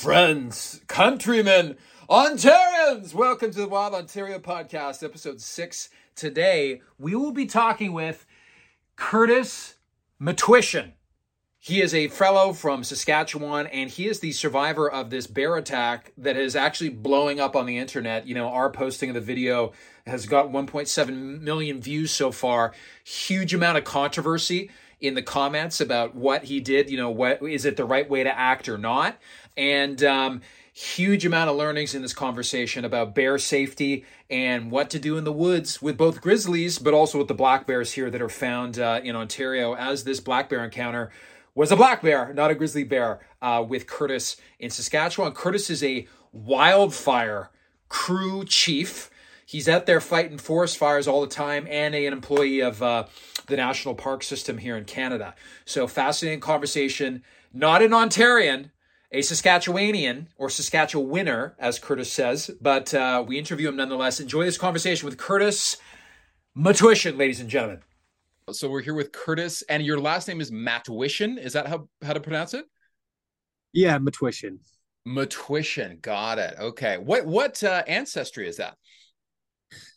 friends, countrymen, Ontarians. Welcome to the Wild Ontario Podcast, episode six. Today, we will be talking with Curtis Matwishyn. He is a fellow from Saskatchewan, and he is the survivor of this bear attack that is actually blowing up on the internet. You know, our posting of the video has got 1.7 million views so far. Huge amount of controversy in the comments about what he did. You know, what is it the right way to act or not? And um, huge amount of learnings in this conversation about bear safety and what to do in the woods with both grizzlies, but also with the black bears here that are found uh, in Ontario. As this black bear encounter was a black bear, not a grizzly bear, uh, with Curtis in Saskatchewan. Curtis is a wildfire crew chief. He's out there fighting forest fires all the time and a, an employee of uh, the National Park System here in Canada. So, fascinating conversation. Not an Ontarian, a Saskatchewanian or Saskatchewinner, as Curtis says, but uh, we interview him nonetheless. Enjoy this conversation with Curtis Matwishyn, ladies and gentlemen. So we're here with Curtis, and your last name is Matwishyn. Is that how how to pronounce it? Yeah, Matwishyn. Matwishyn. Got it. Okay. What what uh, ancestry is that?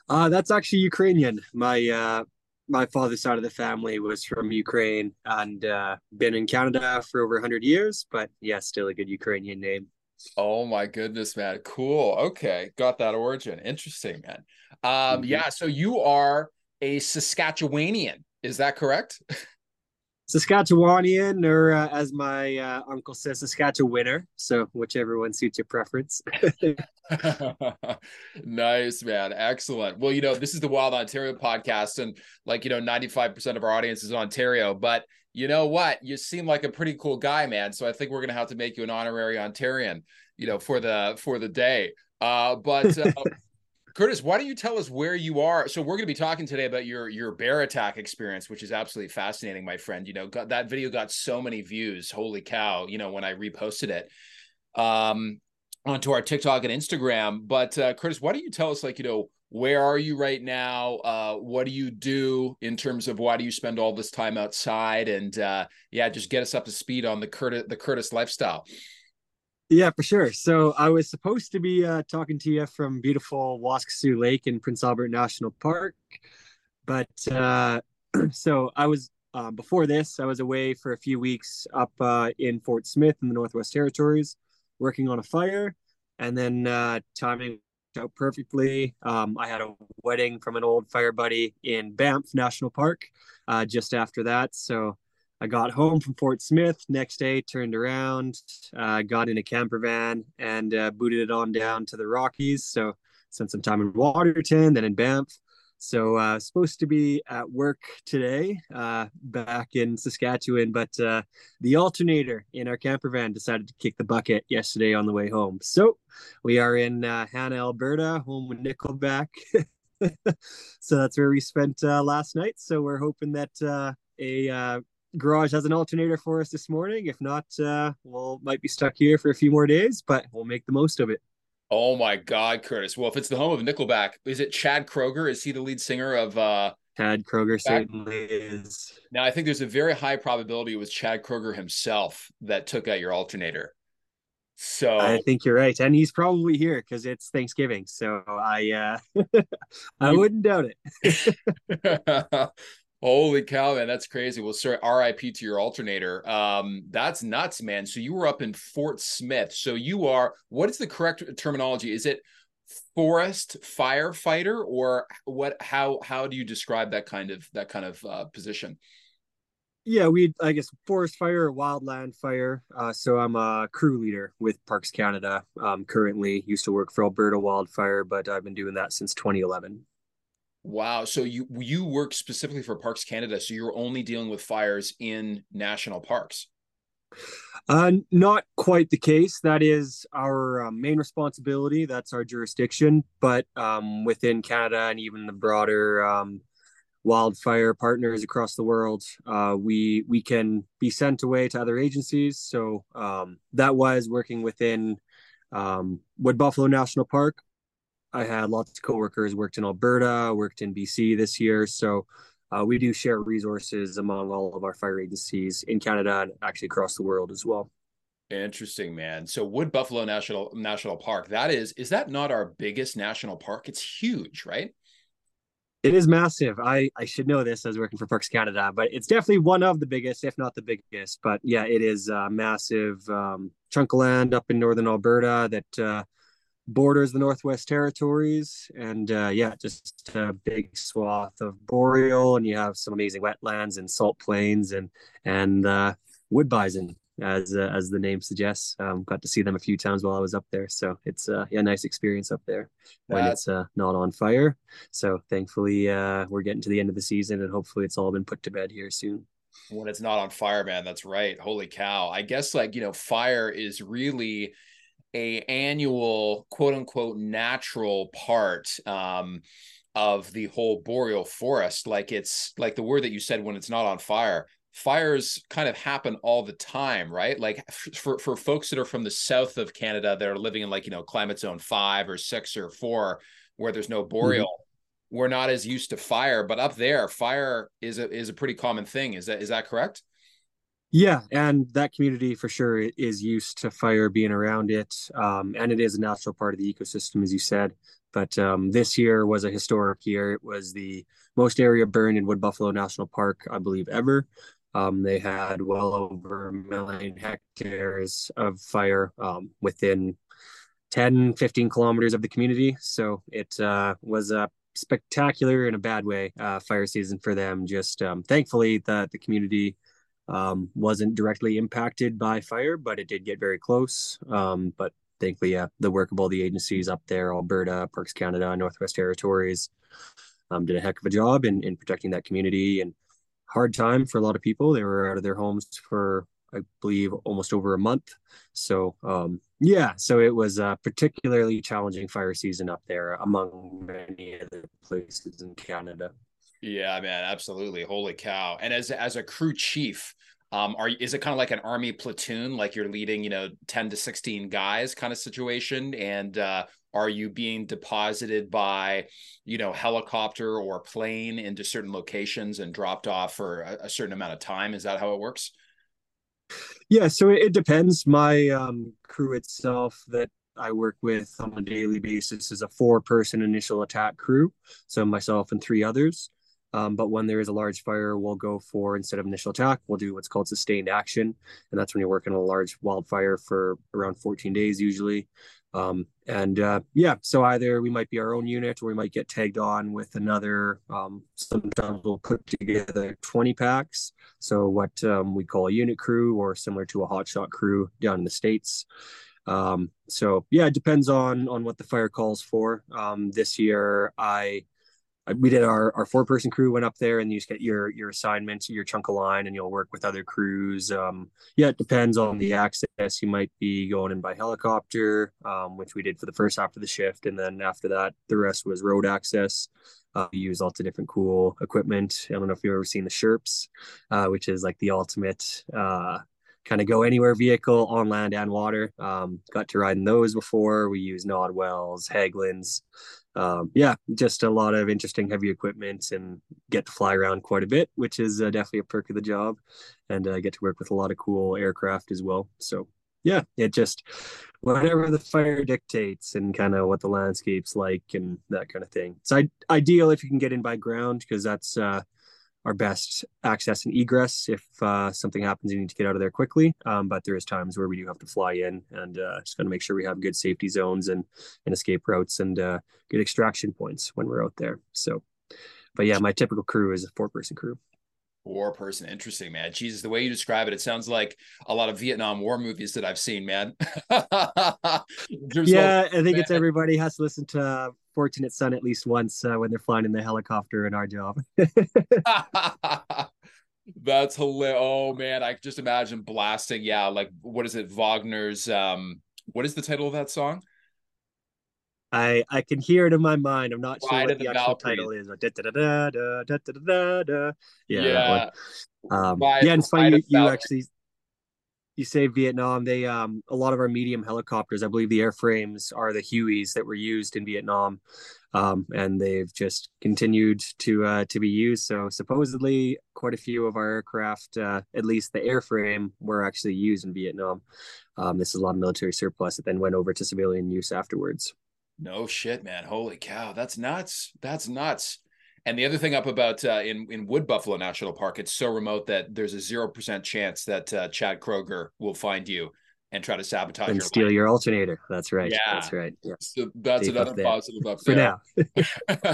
Uh, that's actually Ukrainian. My uh, my father's side of the family was from Ukraine and uh, been in Canada for over 100 years, but yeah, still a good Ukrainian name. Oh my goodness, man. Cool. Okay. Got that origin. Interesting, man. Um, mm-hmm. yeah, so you are a Saskatchewanian. Is that correct? Saskatchewanian, or uh, as my uh, uncle says, Saskatchewaner. So whichever one suits your preference. nice, man. Excellent. Well, you know, this is the Wild Ontario podcast, and like you know, ninety five percent of our audience is in Ontario. But you know what? You seem like a pretty cool guy, man. So I think we're gonna have to make you an honorary Ontarian, you know, for the for the day. Uh, but uh, Curtis, why don't you tell us where you are? So we're going to be talking today about your your bear attack experience, which is absolutely fascinating, my friend. You know, got, that video got so many views. Holy cow! You know, when I reposted it um, onto our TikTok and Instagram. But uh, Curtis, why don't you tell us, like, you know, where are you right now? Uh, what do you do in terms of why do you spend all this time outside? And uh, yeah, just get us up to speed on the Curtis the Curtis lifestyle. Yeah, for sure. So I was supposed to be uh, talking to you from beautiful Waskesiu Lake in Prince Albert National Park, but uh, so I was uh, before this. I was away for a few weeks up uh, in Fort Smith in the Northwest Territories, working on a fire, and then uh, timing out perfectly. Um, I had a wedding from an old fire buddy in Banff National Park uh, just after that, so I got home from Fort Smith next day, turned around, uh, got in a camper van and uh, booted it on down to the Rockies. So spent some time in Waterton, then in Banff. So uh, supposed to be at work today, uh, back in Saskatchewan, but uh, the alternator in our camper van decided to kick the bucket yesterday on the way home. So we are in uh, Hanna, Alberta, home with Nickelback. so that's where we spent last night. So we're hoping that a uh, garage has an alternator for us this morning. If not, uh, we'll might be stuck here for a few more days, but we'll make the most of it. Oh my God, Curtis! Well, if it's the home of Nickelback, is it Chad Kroeger? Is he the lead singer of? uh Chad Kroeger certainly is. Now, I think there's a very high probability it was Chad Kroeger himself that took out your alternator. So I think you're right, and he's probably here because it's Thanksgiving. So I, uh I wouldn't doubt it. Holy cow, man, that's crazy. Well, sir, RIP to your alternator. Um, that's nuts, man. So you were up in Fort Smith. So you are what is the correct terminology? Is it forest firefighter or what how how do you describe that kind of that kind of uh, position? Yeah, we I guess forest fire or wildland fire. Uh, so I'm a crew leader with Parks Canada. Um, currently used to work for Alberta Wildfire, but I've been doing that since 2011. Wow. So you you work specifically for Parks Canada, so you're only dealing with fires in national parks. Uh, not quite the case. That is our uh, main responsibility. That's our jurisdiction. But um, within Canada and even the broader um, wildfire partners across the world, uh, we we can be sent away to other agencies. So um, that was working within um, Wood Buffalo National Park, I had lots of coworkers worked in Alberta, worked in BC this year. So uh, we do share resources among all of our fire agencies in Canada and actually across the world as well. Interesting, man. So Wood Buffalo National National Park, that is, is that not our biggest national park? It's huge, right? It is massive. I I should know this as working for Parks Canada, but it's definitely one of the biggest, if not the biggest. But yeah, it is a massive um, chunk of land up in northern Alberta that uh, borders the Northwest Territories, and uh, yeah, just a big swath of boreal, and you have some amazing wetlands and salt plains and and uh, wood bison as uh, as the name suggests. Um, got to see them a few times while I was up there, so it's uh, yeah, nice experience up there when it's uh, not on fire. So thankfully, uh, we're getting to the end of the season, and hopefully, it's all been put to bed here soon. When it's not on fire, man, that's right. Holy cow! I guess like you know, fire is really a annual quote unquote natural part um, of the whole boreal forest. Like it's like the word that you said when it's not on fire fires kind of happen all the time, right? Like for for folks that are from the south of Canada that are living in like you know climate zone five or six or four, where there's no boreal, mm-hmm. we're not as used to fire. But up there, fire is a is a pretty common thing. Is that is that correct? Yeah, and that community for sure is used to fire being around it, um, and it is a natural part of the ecosystem, as you said. But um, this year was a historic year. It was the most area burned in Wood Buffalo National Park, I believe, ever. Um, they had well over a million hectares of fire um, within 10, 15 kilometers of the community. So it uh, was a spectacular in a bad way uh, fire season for them. Just um, thankfully that the community um, wasn't directly impacted by fire, but it did get very close. Um, but thankfully, yeah, the work of all the agencies up there, Alberta, Parks Canada, Northwest Territories, um, did a heck of a job in, in protecting that community and hard time for a lot of people. They were out of their homes for, I believe, almost over a month. So, um, yeah, so it was a particularly challenging fire season up there among many other places in Canada. Yeah, man, absolutely. Holy cow! And as as a crew chief, um, are is it kind of like an army platoon, like you're leading, you know, ten to sixteen guys kind of situation, and uh, are you being deposited by you know helicopter or plane into certain locations and dropped off for a, a certain amount of time? Is that how it works? Yeah so it, it depends. My um, crew itself that i work with on a daily basis is a four person initial attack crew so myself and three others um, but when there is a large fire, we'll go for instead of initial attack, we'll do what's called sustained action, and that's when you're working on a large wildfire for around 14 days usually. Um, and uh, yeah, so either we might be our own unit or we might get tagged on with another. Um, sometimes we'll put together 20 packs. So, what um, we call a unit crew or similar to a hotshot crew down in the States. Um, so, yeah, it depends on on what the fire calls for. Um, this year, I we did our, our four person crew went up there and you just get your your assignments your chunk of line and you'll work with other crews um, yeah it depends on the access. You might be going in by helicopter um, which we did for the first half of the shift. And then after that the rest was road access. Uh, we use lots of different cool equipment. I don't know if you've ever seen the sherps uh, which is like the ultimate uh, kind of go anywhere vehicle on land and water. Um, got to ride in those before. We use nodwells Hagglunds um, yeah, just a lot of interesting heavy equipment and get to fly around quite a bit, which is uh, definitely a perk of the job. And I uh, get to work with a lot of cool aircraft as well. So yeah, it just whatever the fire dictates and kind of what the landscape's like and that kind of thing. It's I- ideal if you can get in by ground because that's uh, our best access and egress. If uh, something happens you need to get out of there quickly. Um, but there is times where we do have to fly in and uh, just got to make sure we have good safety zones and, and escape routes and uh, good extraction points when we're out there. So but yeah my typical crew is a four person crew War person, interesting, man. Jesus, the way you describe it, it sounds like a lot of Vietnam War movies that I've seen, man. yeah, I think man. it's everybody has to listen to Fortunate Son at least once uh, when they're flying in the helicopter in our job. That's hilarious. Oh man, I just imagine blasting. Yeah, like what is it? Wagner's. Um, what is the title of that song? I I can hear it in my mind. I'm not Ride sure what the, the actual title is. Yeah, yeah. Um, yeah, and it's funny you, you actually you say Vietnam, they um a lot of our medium helicopters, I believe the airframes are the Hueys that were used in Vietnam. Um, and they've just continued to uh, to be used. So supposedly, quite a few of our aircraft, uh, at least the airframe, were actually used in Vietnam. Um, this is a lot of military surplus that then went over to civilian use afterwards. No shit, man! Holy cow, that's nuts! That's nuts. And the other thing up about uh, in in Wood Buffalo National Park, it's so remote that there's a zero percent chance that uh, Chad Kroeger will find you and try to sabotage and your steal life. your alternator. That's right. Yeah. That's right. Yeah. So that's Deep another up positive up For there.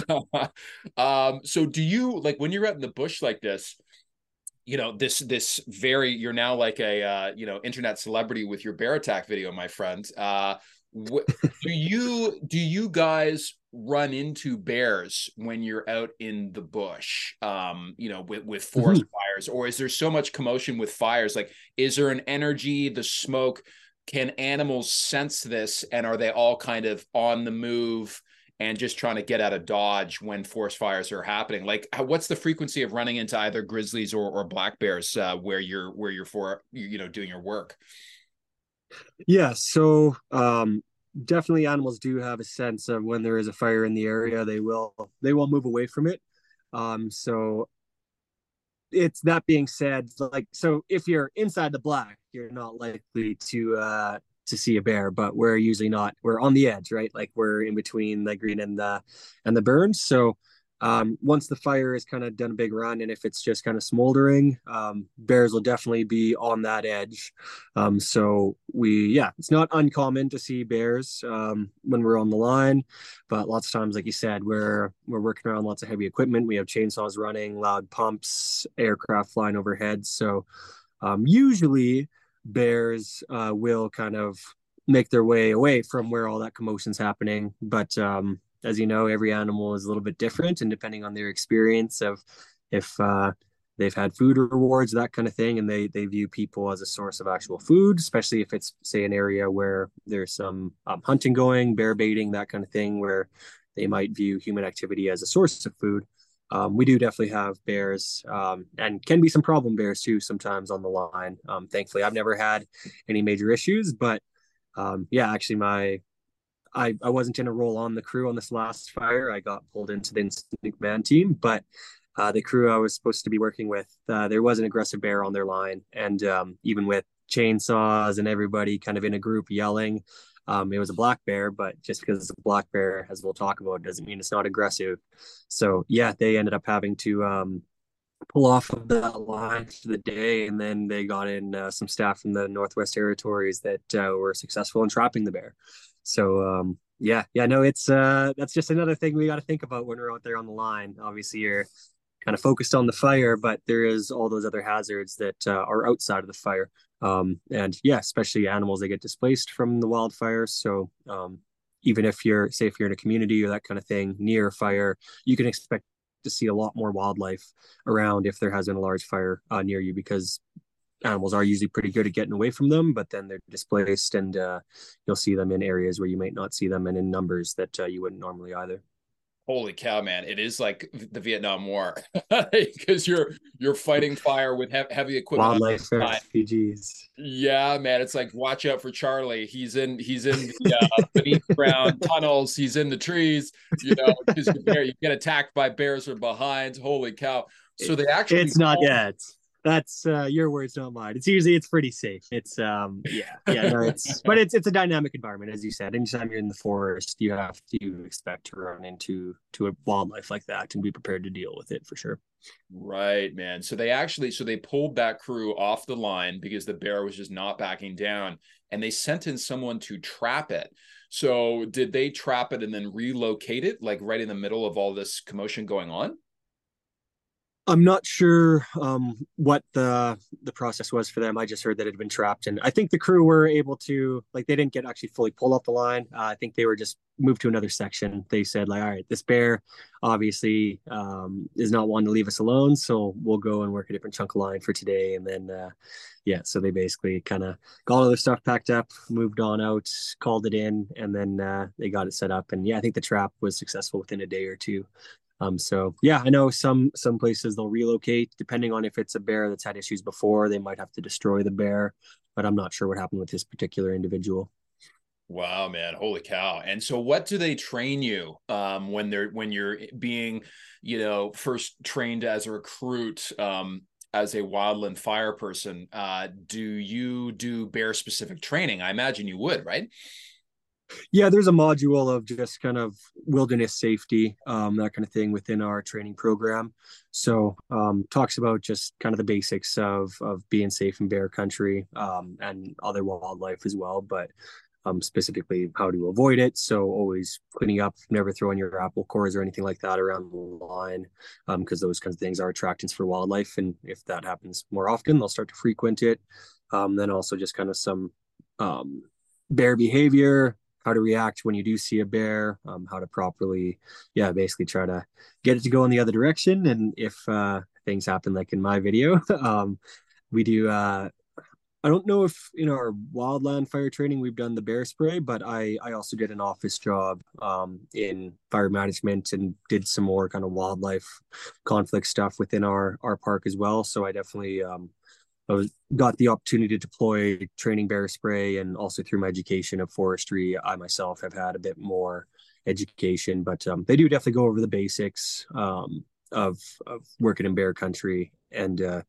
now. um, so do you like when you're out in the bush like this? You know this this very you're now like a uh, you know internet celebrity with your bear attack video, my friend. Uh, do you do you guys run into bears when you're out in the bush um you know with with forest fires or is there so much commotion with fires? Like is there an energy the smoke? Can animals sense this and are they all kind of on the move and just trying to get out of dodge when forest fires are happening? Like what's the frequency of running into either grizzlies or, or black bears uh, where you're where you're for you know doing your work Yeah, so um, definitely animals do have a sense of when there is a fire in the area. They will they will move away from it. Um, so it's that being said, like so if you're inside the black, you're not likely to uh to see a bear, but we're usually not. We're on the edge, right? Like we're in between the green and the and the burns. So um, once the fire is kind of done a big run, and if it's just kind of smoldering, um, bears will definitely be on that edge. Um, so we, yeah, it's not uncommon to see bears um, when we're on the line, but lots of times, like you said, we're we're working around lots of heavy equipment. We have chainsaws running, loud pumps, aircraft flying overhead. So um, usually, bears uh, will kind of make their way away from where all that commotion's happening, but um, as you know, every animal is a little bit different, and depending on their experience of if uh, they've had food rewards, that kind of thing, and they they view people as a source of actual food, especially if it's say an area where there's some um, hunting going, bear baiting, that kind of thing, where they might view human activity as a source of food. Um, we do definitely have bears um, and can be some problem bears too sometimes on the line. Um, thankfully, I've never had any major issues, but um, yeah, actually, my I, I wasn't in a role on the crew on this last fire. I got pulled into the incident command team, but uh, the crew I was supposed to be working with, uh, there was an aggressive bear on their line. And um, even with chainsaws and everybody kind of in a group yelling, um, it was a black bear, but just because it's a black bear, as we'll talk about, doesn't mean it's not aggressive. So, yeah, they ended up having to um, pull off of that line for the day. And then they got in uh, some staff from the Northwest Territories that uh, were successful in trapping the bear. So um, yeah, yeah, no, it's uh, that's just another thing we got to think about when we're out there on the line. Obviously, you're kind of focused on the fire, but there is all those other hazards that uh, are outside of the fire. Um, and yeah, especially animals that get displaced from the wildfire. So um, even if you're, say, if you're in a community or that kind of thing near fire, you can expect to see a lot more wildlife around if there has been a large fire uh, near you because animals are usually pretty good at getting away from them, but then they're displaced, and uh, you'll see them in areas where you might not see them, and in numbers that uh, you wouldn't normally either. Holy cow, man! It is like the Vietnam War because you're you're fighting fire with he- heavy equipment. Wildlife refugees. Yeah, man, it's like watch out for Charlie. He's in he's in the uh, beneath ground tunnels. He's in the trees. You know, because you get attacked by bears from behind. Holy cow! So they actually it's not yet that's uh, your words, not mine. It's usually it's pretty safe. It's um yeah yeah no it's but it's it's a dynamic environment as you said. Anytime you're in the forest, you have to expect to run into to a wildlife like that and be prepared to deal with it for sure. Right, man. So they actually so they pulled that crew off the line because the bear was just not backing down, and they sent in someone to trap it. So did they trap it and then relocate it like right in the middle of all this commotion going on? I'm not sure um, what the the process was for them. I just heard that it had been trapped, and I think the crew were able to like they didn't get actually fully pull off the line. Uh, I think they were just moved to another section. They said like, all right, this bear obviously um, is not wanting to leave us alone, so we'll go and work a different chunk of line for today. And then uh, yeah, so they basically kind of got all their stuff packed up, moved on out, called it in, and then uh, they got it set up. And yeah, I think the trap was successful within a day or two. Um, so yeah, I know some some places they'll relocate depending on if it's a bear that's had issues before. They might have to destroy the bear, but I'm not sure what happened with this particular individual. Wow, man, holy cow! And so, what do they train you um, when they're when you're being, you know, first trained as a recruit? Um, as a wildland fire person, uh, do you do bear specific training? I imagine you would, right? Yeah, there's a module of just kind of wilderness safety, um, that kind of thing within our training program. So um, talks about just kind of the basics of of being safe in bear country um, and other wildlife as well, but um, specifically how to avoid it. So always cleaning up, never throwing your apple cores or anything like that around the line, because um, those kinds of things are attractants for wildlife, and if that happens more often, they'll start to frequent it. Um, then also just kind of some bear behavior how to react when you do see a bear, um, how to properly, yeah, basically try to get it to go in the other direction. And if uh, things happen like in my video, um, we do. Uh, I don't know if in our wildland fire training we've done the bear spray, but I I also did an office job um, in fire management and did some more kind of wildlife conflict stuff within our our park as well. So I definitely um, I was, got the opportunity to deploy training bear spray and also through my education of forestry, I myself have had a bit more education, but um, they do definitely go over the basics um, of, of working in bear country. And uh,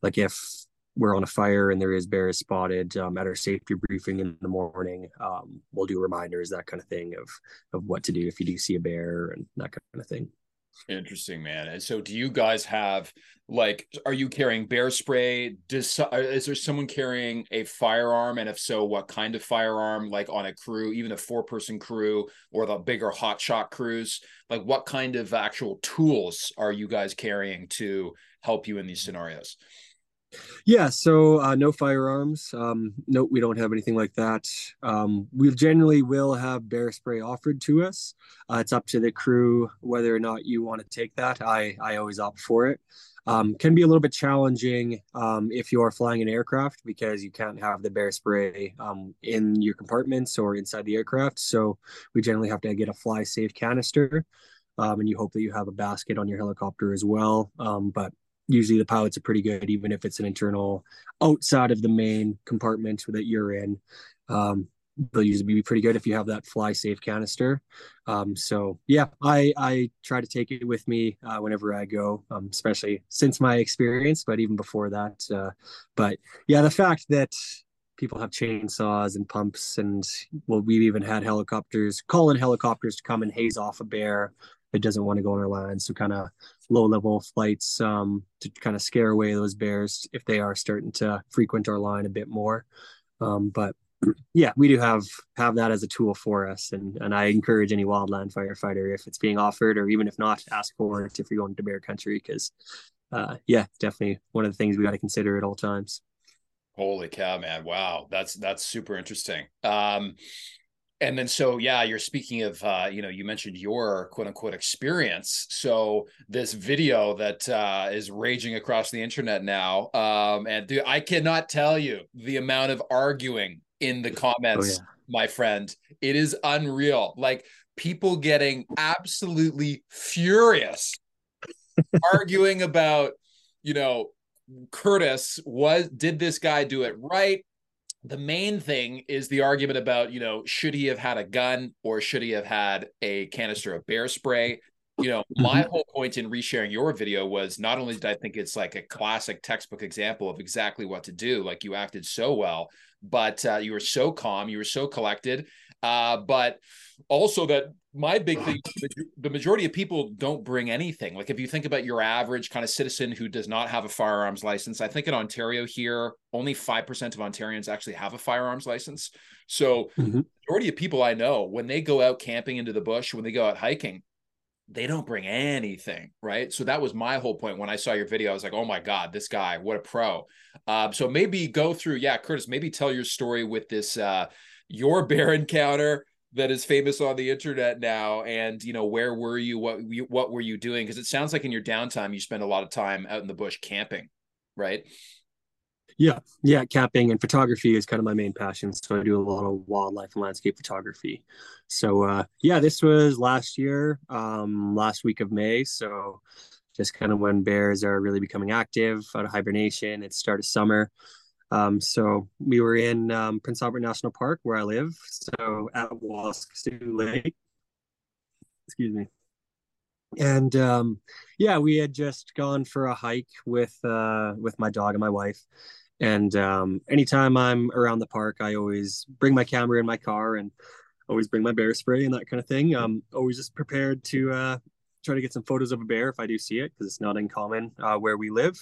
like if we're on a fire and there is bears spotted um, at our safety briefing in the morning, um, we'll do reminders, that kind of thing of, of what to do if you do see a bear and that kind of thing. Interesting, man. And so, do you guys have like, are you carrying bear spray? Does uh, is there someone carrying a firearm? And if so, what kind of firearm? Like on a crew, even a four person crew or the bigger hot shot crews? Like, what kind of actual tools are you guys carrying to help you in these scenarios? Yeah, so uh, no firearms. Um, no, we don't have anything like that. Um, we generally will have bear spray offered to us. Uh, it's up to the crew whether or not you want to take that. I I always opt for it. Um, can be a little bit challenging um, if you are flying an aircraft because you can't have the bear spray um, in your compartments or inside the aircraft. So we generally have to get a fly safe canister. Um, and you hope that you have a basket on your helicopter as well. But usually the pilots are pretty good, even if it's an internal outside of the main compartment that you're in. Um, they'll usually be pretty good if you have that fly safe canister. Um, so yeah, I I try to take it with me uh, whenever I go, um, especially since my experience, but even before that. Uh, but yeah, the fact that people have chainsaws and pumps, and well, we've even had helicopters call in helicopters to come and haze off a bear that doesn't want to go on our land. So kind of low level flights um, to kind of scare away those bears if they are starting to frequent our line a bit more. Um, but yeah, we do have have that as a tool for us, and and I encourage any wildland firefighter if it's being offered, or even if not, ask for it if you're going to bear country, because uh, yeah, definitely one of the things we got to consider at all times. Holy cow, man! Wow, that's that's super interesting. Um, and then so yeah you're speaking of uh, you know you mentioned your quote unquote experience. So this video that uh, is raging across the internet now um, and dude, i cannot tell you the amount of arguing in the comments oh, yeah. my friend. It is unreal. Like people getting absolutely furious arguing about you know curtis was did this guy do it right the main thing is the argument about you know should he have had a gun or should he have had a canister of bear spray you know my mm-hmm. whole point in resharing your video was not only did i think it's like a classic textbook example of exactly what to do like you acted so well but uh, you were so calm you were so collected uh, but also that my big thing the majority of people don't bring anything. Like if you think about your average kind of citizen who does not have a firearms license i think in ontario here only 5% of ontarians actually have a firearms license. So mm-hmm. majority of people i know when they go out camping into the bush when they go out hiking they don't bring anything right? So that was my whole point. When i saw your video i was like oh my god this guy what a pro. Uh, so maybe go through yeah curtis maybe tell your story with this uh, your bear encounter that is famous on the internet now and you know where were you what what were you doing because it sounds like in your downtime you spend a lot of time out in the bush camping right Yeah, yeah, camping and photography is kind of my main passion. So I do a lot of wildlife and landscape photography. So uh, yeah, this was last year, um, last week of May. So just kind of when bears are really becoming active out of hibernation. It's start of summer. Um, so we were in um, Prince Albert National Park where I live. So at Waskesiu Lake. Excuse me and um, yeah, we had just gone for a hike with uh, with my dog and my wife. And um, anytime I'm around the park, I always bring my camera in my car and always bring my bear spray and that kind of thing. Um, always just prepared to uh, try to get some photos of a bear if I do see it because it's not uncommon uh, where we live.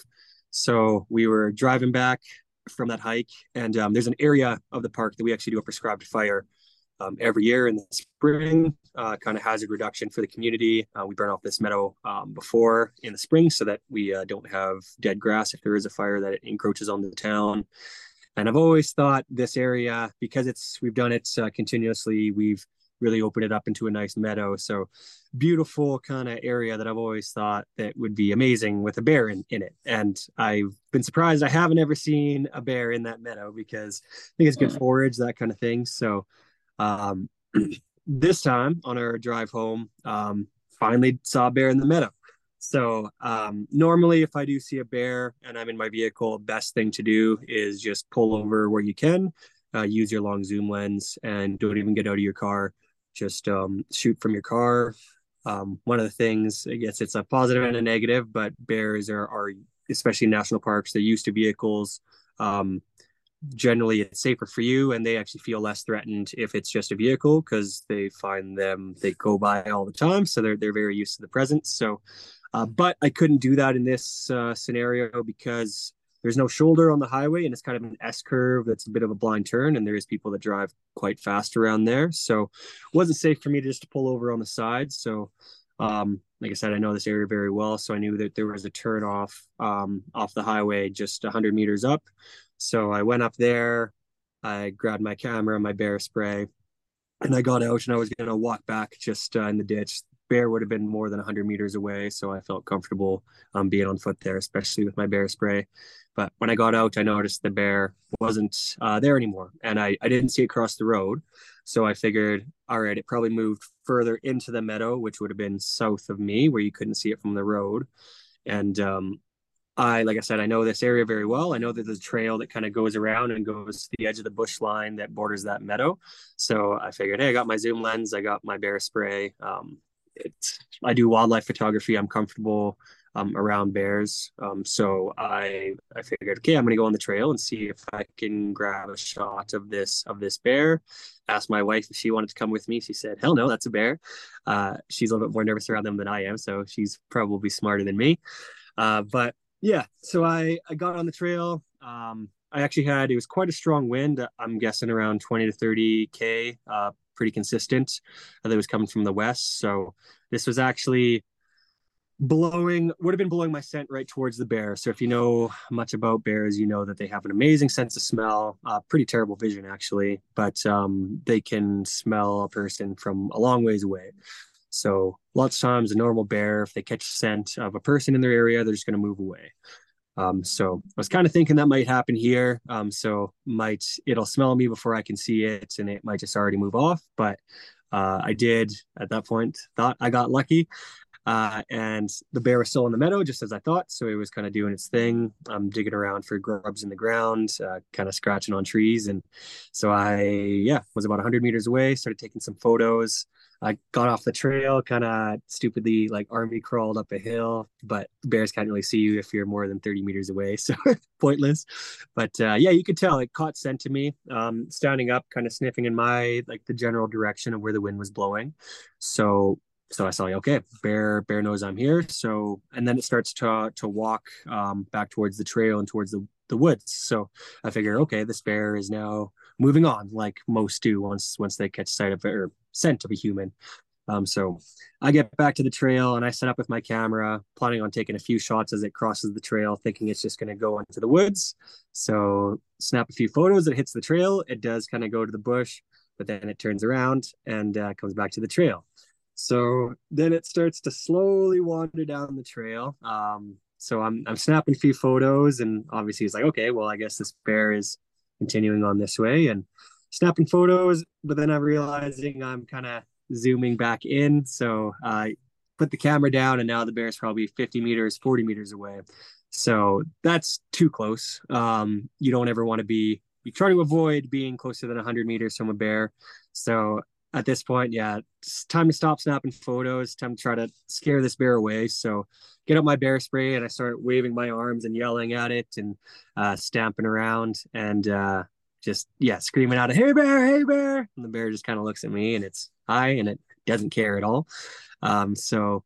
So we were driving back from that hike, and um, there's an area of the park that we actually do a prescribed fire um, every year in the spring, uh, kind of hazard reduction for the community. Uh, we burn off this meadow um, before in the spring so that we uh, don't have dead grass if there is a fire that encroaches on the town. And I've always thought this area, because it's we've done it uh, continuously, we've really open it up into a nice meadow. So beautiful kind of area that I've always thought that would be amazing with a bear in, in it. And I've been surprised I haven't ever seen a bear in that meadow because I think it's good hmm. forage, that kind of thing. So um, this time on our drive home, um, finally saw a bear in the meadow. So um, normally, if I do see a bear and I'm in my vehicle, best thing to do is just pull over where you can, uh, use your long zoom lens, and don't even get out of your car. Just um, shoot from your car. Um, one of the things, I guess it's a positive and a negative, but bears are, are especially in national parks, they're used to vehicles. Um, generally it's safer for you and they actually feel less threatened if it's just a vehicle because they find them they go by all the time so they're they're very used to the presence so uh, but i couldn't do that in this uh, scenario because there's no shoulder on the highway and it's kind of an s curve that's a bit of a blind turn and there is people that drive quite fast around there so it wasn't safe for me to just pull over on the side so um, like I said, I know this area very well, so I knew that there was a turn off um, off the highway just 100 meters up. So I went up there, I grabbed my camera, my bear spray, and I got out and I was going to walk back just uh, in the ditch. Bear would have been more than 100 meters away, so I felt comfortable um, being on foot there, especially with my bear spray. But when I got out, I noticed the bear wasn't uh, there anymore, and I, I didn't see it cross the road. So I figured, all right, it probably moved further into the meadow, which would have been south of me, where you couldn't see it from the road. And um, I, like I said, I know this area very well. I know that there's a trail that kind of goes around and goes to the edge of the bush line that borders that meadow. So I figured, hey, I got my zoom lens, I got my bear spray. Um, it's, I do wildlife photography. I'm comfortable um, around bears. Um, so I, I figured, okay, I'm going to go on the trail and see if I can grab a shot of this of this bear. Asked my wife if she wanted to come with me. She said, hell no, that's a bear. Uh, she's a little bit more nervous around them than I am, so she's probably smarter than me. Uh, but yeah, so I I got on the trail. Um, I actually had it was quite a strong wind. I'm guessing around 20 to 30 k, uh, pretty consistent. Uh, that was coming from the west. So this was actually blowing would have been blowing my scent right towards the bear. So if you know much about bears, you know that they have an amazing sense of smell, uh, pretty terrible vision actually, but um, they can smell a person from a long ways away. So lots of times a normal bear, if they catch scent of a person in their area, they're just going to move away. Um, so I was kind of thinking that might happen here. Um, so might it'll smell me before I can see it, and it might just already move off. But uh, I did at that point thought I got lucky, uh, and the bear was still in the meadow, just as I thought. So it was kind of doing its thing, um, digging around for grubs in the ground, uh, kind of scratching on trees, and so I yeah was about 100 meters away, started taking some photos. I got off the trail, kind of stupidly like army crawled up a hill, but bears can't really see you if you're more than 30 meters away. So pointless. But uh, yeah, you could tell it caught scent to me, um, standing up, kind of sniffing in my like the general direction of where the wind was blowing. So so I saw, okay, bear, bear knows I'm here. So, and then it starts to, to walk um, back towards the trail and towards the, the woods. So I figure, okay, this bear is now moving on like most do once, once they catch sight of or scent of a human. Um, so I get back to the trail and I set up with my camera, planning on taking a few shots as it crosses the trail, thinking it's just going to go into the woods. So snap a few photos. It hits the trail. It does kind of go to the bush, but then it turns around and uh, comes back to the trail. So then it starts to slowly wander down the trail. Um, so I'm I'm snapping a few photos, and obviously he's like, okay, well, I guess this bear is continuing on this way, and snapping photos. But then I'm realizing I'm kind of zooming back in, so I put the camera down, and now the bear's probably 50 meters, 40 meters away. So that's too close. Um, you don't ever want to be. You try to avoid being closer than 100 meters from a bear. So at this point, yeah, it's time to stop snapping photos. Time to try to scare this bear away. So get up my bear spray and I start waving my arms and yelling at it and uh, stamping around and uh, just yeah, screaming out, "Hey bear, hey bear!" And the bear just kind of looks at me and it's hi and it doesn't care at all. Um, so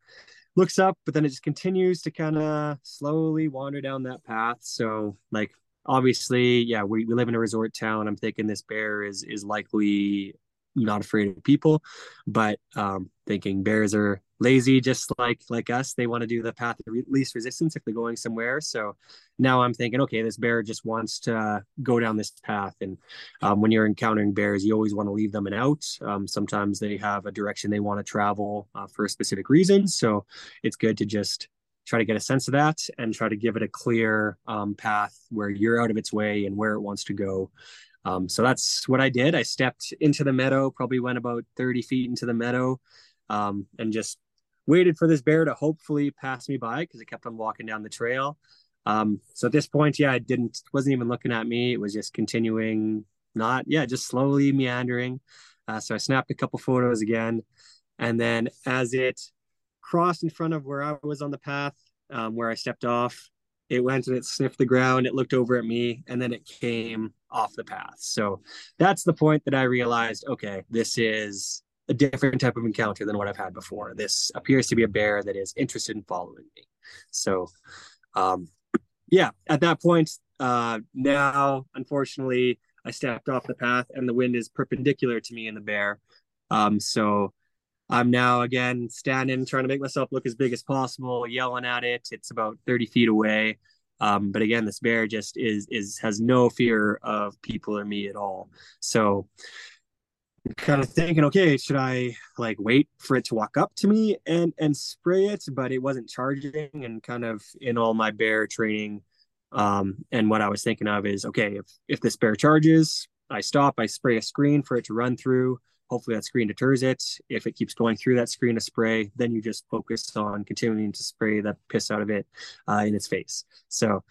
looks up, but then it just continues to kind of slowly wander down that path. So like obviously, yeah, we, we live in a resort town. I'm thinking this bear is is likely not afraid of people, but um, thinking bears are lazy, just like like us. They want to do the path of least resistance if they're going somewhere. So now I'm thinking, okay, this bear just wants to uh, go down this path. And um, when you're encountering bears, you always want to leave them an out. Um, sometimes they have a direction they want to travel uh, for a specific reason. So it's good to just try to get a sense of that and try to give it a clear um, path where you're out of its way and where it wants to go um, so that's what I did. I stepped into the meadow, probably went about 30 feet into the meadow, um, and just waited for this bear to hopefully pass me by because it kept on walking down the trail. Um, so at this point, yeah, I didn't, wasn't even looking at me. It was just continuing, not, yeah, just slowly meandering. Uh, so I snapped a couple photos again. And then as it crossed in front of where I was on the path, um, where I stepped off, it went and it sniffed the ground. It looked over at me and then it came off the path. So that's the point that I realized okay, this is a different type of encounter than what I've had before. This appears to be a bear that is interested in following me. So, um, yeah, at that point, uh, now, unfortunately, I stepped off the path and the wind is perpendicular to me and the bear. Um, so I'm now again standing, trying to make myself look as big as possible, yelling at it. It's about 30 feet away. Um, but again, this bear just is is has no fear of people or me at all. So I'm kind of thinking, okay, should I like wait for it to walk up to me and and spray it? But it wasn't charging, and kind of in all my bear training, um, and what I was thinking of is, okay, if if this bear charges, I stop, I spray a screen for it to run through hopefully that screen deters it. If it keeps going through that screen of spray, then you just focus on continuing to spray the piss out of it uh, in its face. So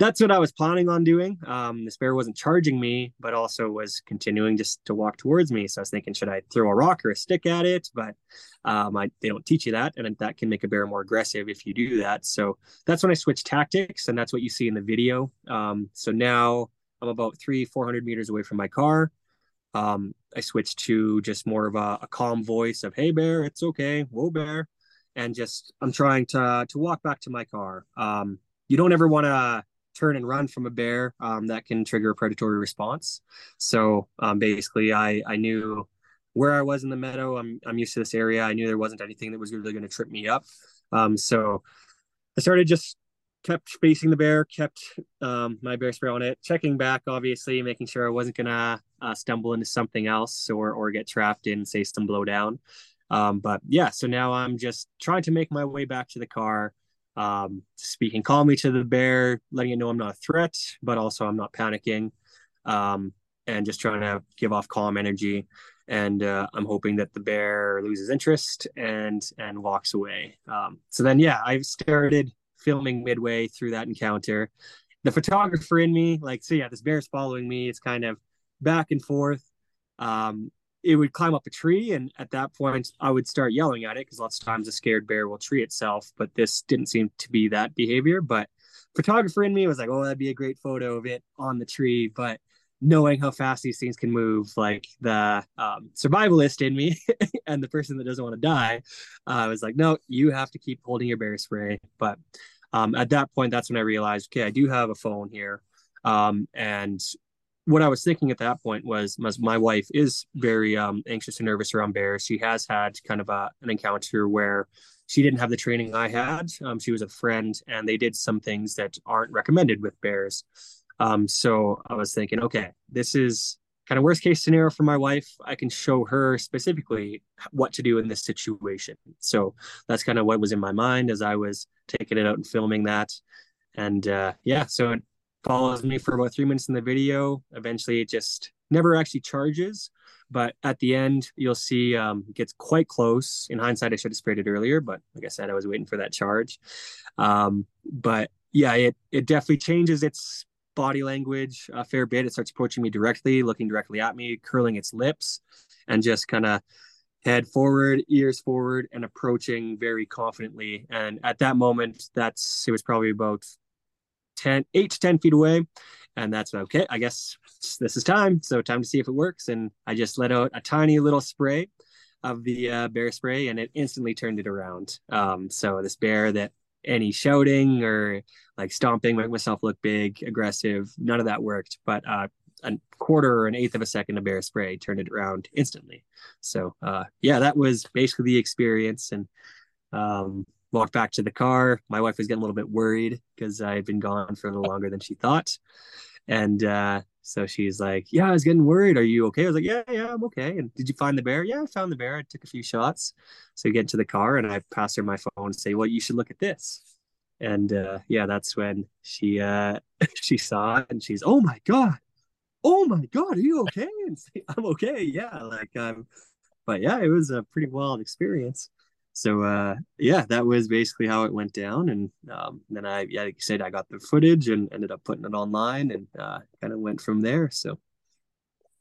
that's what I was planning on doing. Um, this bear wasn't charging me, but also was continuing just to walk towards me. So I was thinking, should I throw a rock or a stick at it? But um, I, they don't teach you that, and that can make a bear more aggressive if you do that. So that's when I switched tactics, and that's what you see in the video. Um, so now I'm about three, 400 meters away from my car um, I switched to just more of a, a, calm voice of "Hey bear, it's okay, whoa bear," and just I'm trying to to walk back to my car. Um, you don't ever want to turn and run from a bear. Um, that can trigger a predatory response. So um, basically, I I knew where I was in the meadow. I'm I'm used to this area. I knew there wasn't anything that was really going to trip me up. Um, so I started just kept facing the bear, kept um, my bear spray on it, checking back, obviously, making sure I wasn't gonna uh, stumble into something else or or get trapped in, say, some blowdown. Um, but yeah, so now I'm just trying to make my way back to the car, um, speaking calmly to the bear, letting it know I'm not a threat, but also I'm not panicking, um, and just trying to give off calm energy. And uh, I'm hoping that the bear loses interest and and walks away. Um, so then, yeah, I've started filming midway through that encounter. The photographer in me, like, so yeah, this bear's following me. It's kind of back and forth. Um, it would climb up a tree, and at that point, I would start yelling at it because lots of times a scared bear will tree itself. But this didn't seem to be that behavior. But photographer in me was like, "Oh, that'd be a great photo of it on the tree." But knowing how fast these things can move, like the um, survivalist in me and the person that doesn't want to die, uh, I was like, no, you have to keep holding your bear spray. But um, at that point, that's when I realized, okay, I do have a phone here. Um, and what I was thinking at that point was, was my wife is very um, anxious and nervous around bears. She has had kind of a, an encounter where she didn't have the training I had. Um, she was a friend, and they did some things that aren't recommended with bears. Um, so I was thinking, okay, this is kind of worst case scenario for my wife, I can show her specifically what to do in this situation. So that's kind of what was in my mind as I was taking it out and filming that. And uh, yeah, so it follows me for about three minutes in the video. Eventually, it just never actually charges. But at the end, you'll see um, it gets quite close. In hindsight, I should have sprayed it earlier, but like I said, I was waiting for that charge. Um, but yeah, it it definitely changes its body language a fair bit. It starts approaching me directly, looking directly at me, curling its lips, and just kind of head forward, ears forward, and approaching very confidently. And at that moment, that's it was probably about 10, 8 to 10 feet away. And that's okay. I guess this is time. So time to see if it works. And I just let out a tiny little spray of the uh, bear spray, and it instantly turned it around. Um, so this bear that any shouting or like stomping, make myself look big, aggressive. None of that worked. But uh, a quarter or an eighth of a second of bear spray turned it around instantly. So uh, yeah, that was basically the experience. And um, walked back to the car. My wife was getting a little bit worried because I had been gone for a little longer than she thought. And uh, so she's like, Yeah, I was getting worried. Are you okay? I was like, Yeah, yeah, I'm okay. And did you find the bear? Yeah, I found the bear. I took a few shots. So we get into the car and I pass her my phone and say, Well, you should look at this. And uh, yeah, that's when she uh, she saw it and she's, Oh my God. Oh my God, are you okay? And say, I'm okay. Yeah. Like um, but yeah, it was a pretty wild experience so uh, yeah, that was basically how it went down. And um, then I, yeah, like you said, I got the footage and ended up putting it online and uh, kind of went from there. So.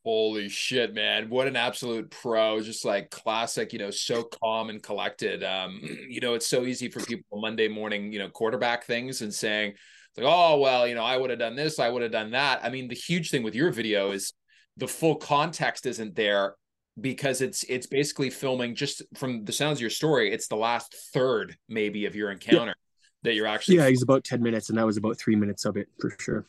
Holy shit, man. What an absolute pro. Just like classic, you know, so calm and collected. Um, you know, it's so easy for people Monday morning, you know, quarterback things and saying, like, oh, well, you know, I would have done this, I would have done that. I mean, the huge thing with your video is the full context isn't there because it's it's basically filming just from the sounds of your story it's the last third maybe of your encounter yeah. that you're actually yeah he's about 10 minutes and that was about three minutes of it for sure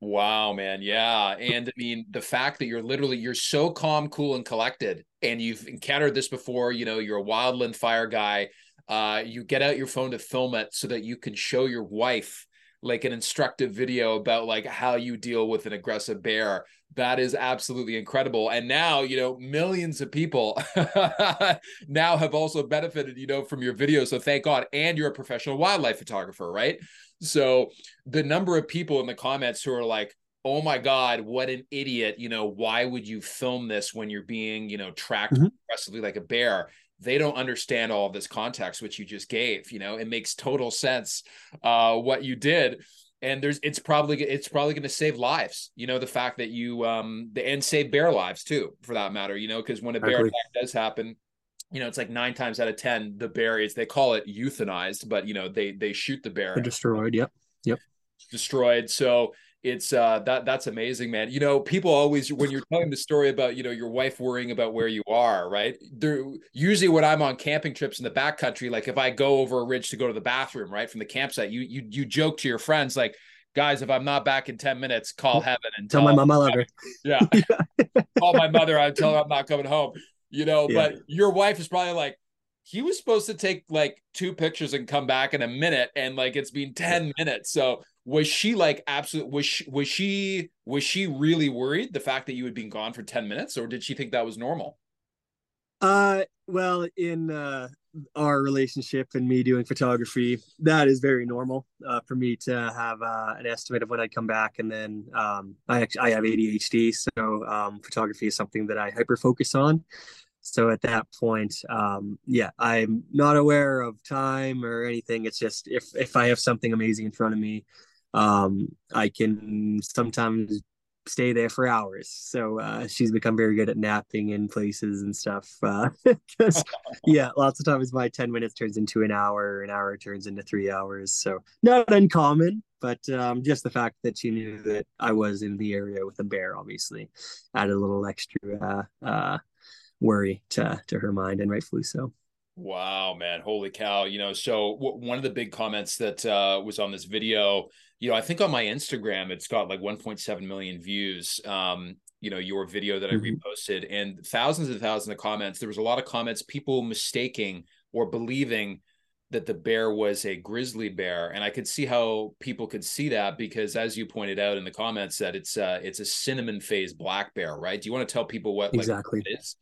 wow man yeah and i mean the fact that you're literally you're so calm cool and collected and you've encountered this before you know you're a wildland fire guy uh you get out your phone to film it so that you can show your wife like an instructive video about like how you deal with an aggressive bear. That is absolutely incredible. And now you know millions of people now have also benefited you know from your video. So thank god. And you're a professional wildlife photographer right? So the number of people in the comments who are like oh my god what an idiot. You know why would you film this when you're being you know tracked mm-hmm. aggressively like a bear they don't understand all of this context which you just gave you know it makes total sense uh what you did. And there's it's probably it's probably going to save lives you know the fact that you um the and save bear lives too for that matter you know because when a bear attack does happen you know it's like nine times out of ten the bear is they call it euthanized but you know they they shoot the bear. They're destroyed yep yep. Destroyed. So it's uh that that's amazing man. You know people always when you're telling the story about you know your wife worrying about where you are right? There usually when i'm on camping trips in the backcountry like if i go over a ridge to go to the bathroom right from the campsite you you you joke to your friends like guys if i'm not back in 10 minutes call heaven and tell, tell my mom i love her. Yeah. Call my mother i tell her i'm not coming home you know yeah. but your wife is probably like he was supposed to take like two pictures and come back in a minute and like it's been 10 minutes so was she like absolute was she was she was she really worried the fact that you had been gone for 10 minutes or did she think that was normal? Uh well in uh our relationship and me doing photography that is very normal uh, for me to have uh, an estimate of when I'd come back. And then um, i actually i have adhd so um, photography is something that i hyper focus on. So at that point um, yeah i'm not aware of time or anything. It's just if if i have something amazing in front of me um, I can sometimes stay there for hours. So uh, she's become very good at napping in places and stuff. Uh, yeah, lots of times my 10 minutes turns into an hour, an hour turns into three hours. So not uncommon, but um, just the fact that she knew that I was in the area with a bear, obviously, added a little extra uh, uh, worry to, to her mind, and rightfully so. Wow, man. Holy cow. You know, so w- one of the big comments that uh, was on this video, you know, I think on my Instagram, it's got like 1.7 million views. Um, you know, your video that I mm-hmm. reposted and thousands and thousands of comments. There was a lot of comments, people mistaking or believing that the bear was a grizzly bear and i could see how people could see that because as you pointed out in the comments that it's uh it's a cinnamon phase black bear right do you want to tell people what exactly like, what it is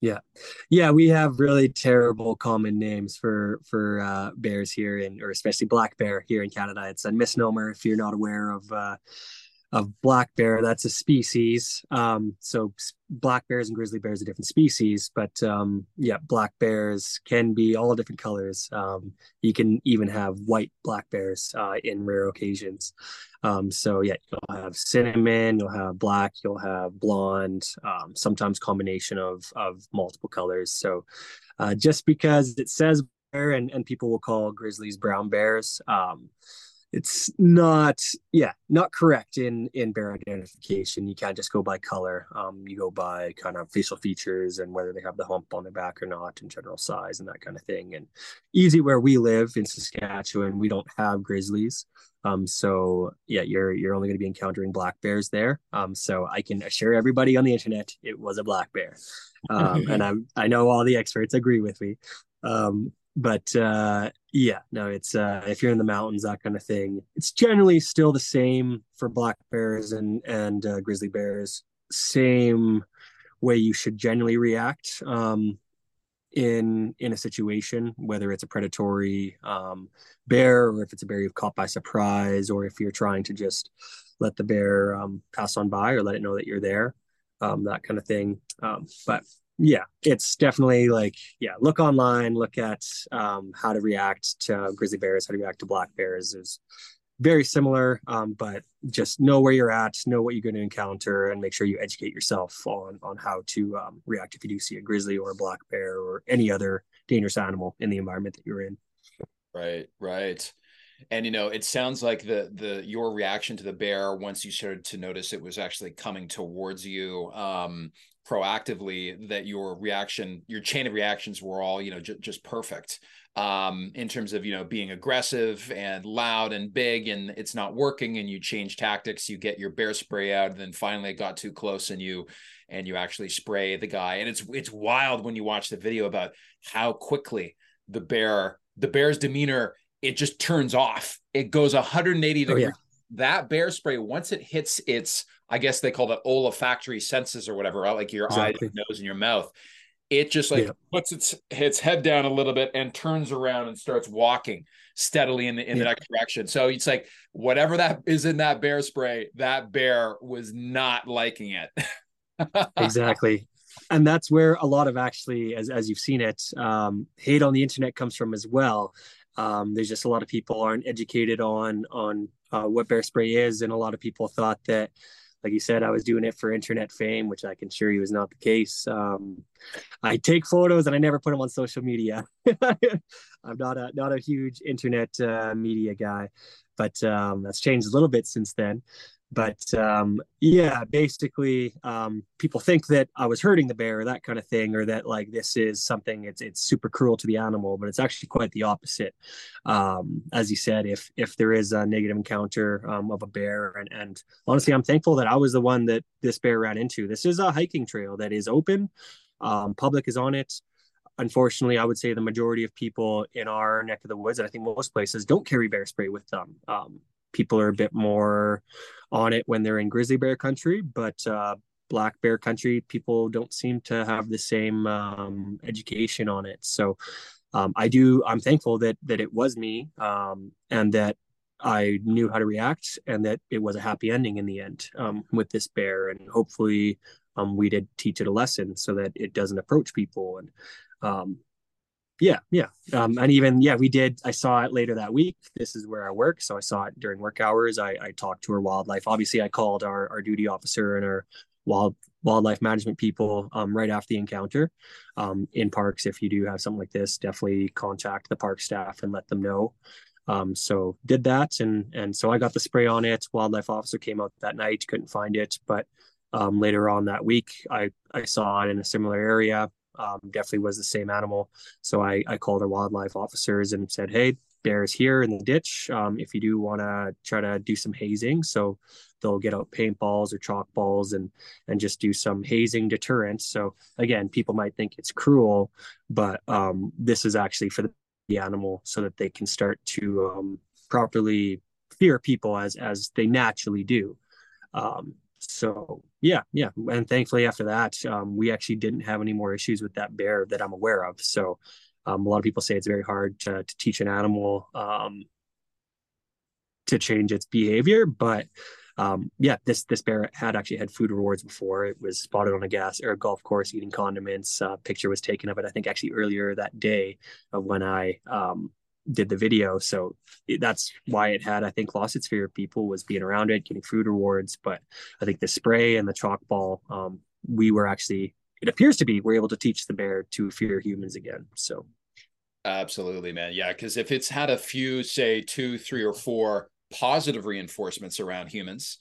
yeah. Yeah we have really terrible common names for for uh bears here and or especially black bear here in canada. It's a misnomer if you're not aware of uh of black bear. That's a species. Um, so black bears and grizzly bears are different species, but um, yeah, black bears can be all different colors. Um, you can even have white black bears uh, in rare occasions. Um, so yeah, you'll have cinnamon, you'll have black, you'll have blonde, um, sometimes combination of of multiple colors. So uh, just because it says bear and, and people will call grizzlies brown bears. It's not yeah not correct in in bear identification. You can't just go by color. Um you go by kind of facial features and whether they have the hump on their back or not and general size and that kind of thing. And easy where we live in saskatchewan we don't have grizzlies. Um so yeah you're you're only going to be encountering black bears there. Um so i can assure everybody on the internet it was a black bear. Um and i i know all the experts agree with me. Um but uh, yeah, no, it's uh, if you're in the mountains, that kind of thing. It's generally still the same for black bears and and uh, grizzly bears. Same way you should generally react um, in in a situation, whether it's a predatory um, bear or if it's a bear you've caught by surprise, or if you're trying to just let the bear um, pass on by or let it know that you're there, um, that kind of thing. Um, but yeah it's definitely like yeah look online look at um, how to react to grizzly bears how to react to black bears is very similar um, but just know where you're at know what you're going to encounter and make sure you educate yourself on on how to um, react if you do see a grizzly or a black bear or any other dangerous animal in the environment that you're in. Right right. And you know it sounds like the the your reaction to the bear once you started to notice it was actually coming towards you um proactively that your reaction your chain of reactions were all you know j- just perfect um in terms of you know being aggressive and loud and big and it's not working and you change tactics you get your bear spray out and then finally it got too close and you and you actually spray the guy. And it's it's wild when you watch the video about how quickly the bear the bear's demeanor it just turns off. It goes 180 degrees oh, yeah. that bear spray once it hits its I guess they call it olfactory senses or whatever, right? like your exactly. eyes, nose, and your mouth. It just like yeah. puts its its head down a little bit and turns around and starts walking steadily in the in yeah. the next direction. So it's like whatever that is in that bear spray, that bear was not liking it. exactly and that's where a lot of actually as, as you've seen it um, hate on the internet comes from as well um, there's just a lot of people aren't educated on on uh, what bear spray is and a lot of people thought that like you said, I was doing it for internet fame, which I can assure you is not the case. Um, I take photos and I never put them on social media. I'm not a not a huge internet uh, media guy, but um, that's changed a little bit since then but um, yeah basically um, people think that i was hurting the bear or that kind of thing or that like this is something it's it's super cruel to the animal but it's actually quite the opposite. Um, as you said if if there is a negative encounter um, of a bear and and honestly i'm thankful that i was the one that this bear ran into. This is a hiking trail that is open um, public is on it. Unfortunately, I would say the majority of people in our neck of the woods, and I think most places, don't carry bear spray with them. People are a bit more on it when they're in grizzly bear country, but uh, black bear country, people don't seem to have the same um, education on it. So um, I do. I'm thankful that that it was me um, and that I knew how to react and that it was a happy ending in the end um, with this bear. And hopefully, um, we did teach it a lesson so that it doesn't approach people and um, yeah, yeah. Um, and even yeah, we did. I saw it later that week. This is where I work, so I saw it during work hours. I, I talked to our wildlife. Obviously, I called our our duty officer and our wild wildlife management people um, right after the encounter. Um, in parks, if you do have something like this, definitely contact the park staff and let them know. Um, so did that, and and so I got the spray on it. Wildlife officer came out that night, couldn't find it, but um, later on that week, I I saw it in a similar area um, definitely was the same animal. So I, I called our wildlife officers and said, hey, bear is here in the ditch. Um, if you do want to try to do some hazing, so they'll get out paintballs or chalk balls and and just do some hazing deterrence. So again, people might think it's cruel, but um, this is actually for the animal so that they can start to um, properly fear people as as they naturally do. So yeah, yeah, and thankfully after that, um, we actually didn't have any more issues with that bear that I'm aware of. So um, a lot of people say it's very hard to, to teach an animal um, to change its behavior, but um, yeah, this this bear had actually had food rewards before. It was spotted on a gas or a golf course eating condiments. Uh, picture was taken of it, I think, actually earlier that day of when I um, did the video. So that's why it had, I think, lost its fear of people was being around it, getting food rewards. But I think the spray and the chalk ball, um, we were actually, it appears to be, we're able to teach the bear to fear humans again. So. Absolutely, man. Yeah. Cause if it's had a few, say two, three, or four positive reinforcements around humans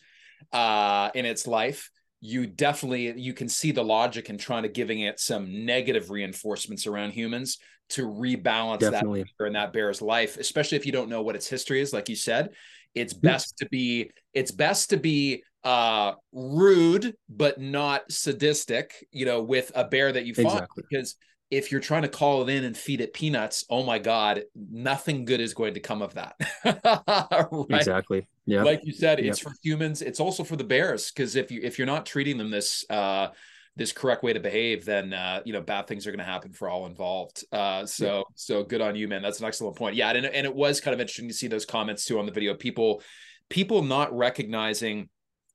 uh, in its life, you definitely you can see the logic in trying to giving it some negative reinforcements around humans to rebalance Definitely. that bear in that bear's life, especially if you don't know what its history is. Like you said, it's best to be it's best to be uh rude but not sadistic, you know, with a bear that you fought exactly. because if you're trying to call it in and feed it peanuts, oh my God, nothing good is going to come of that. right? Exactly. Yeah. Like you said, it's yep. for humans. It's also for the bears because if you if you're not treating them this uh, this correct way to behave, then uh, you know bad things are going to happen for all involved. Uh, so so good on you, man. That's an excellent point. Yeah, and and it was kind of interesting to see those comments too on the video. People people not recognizing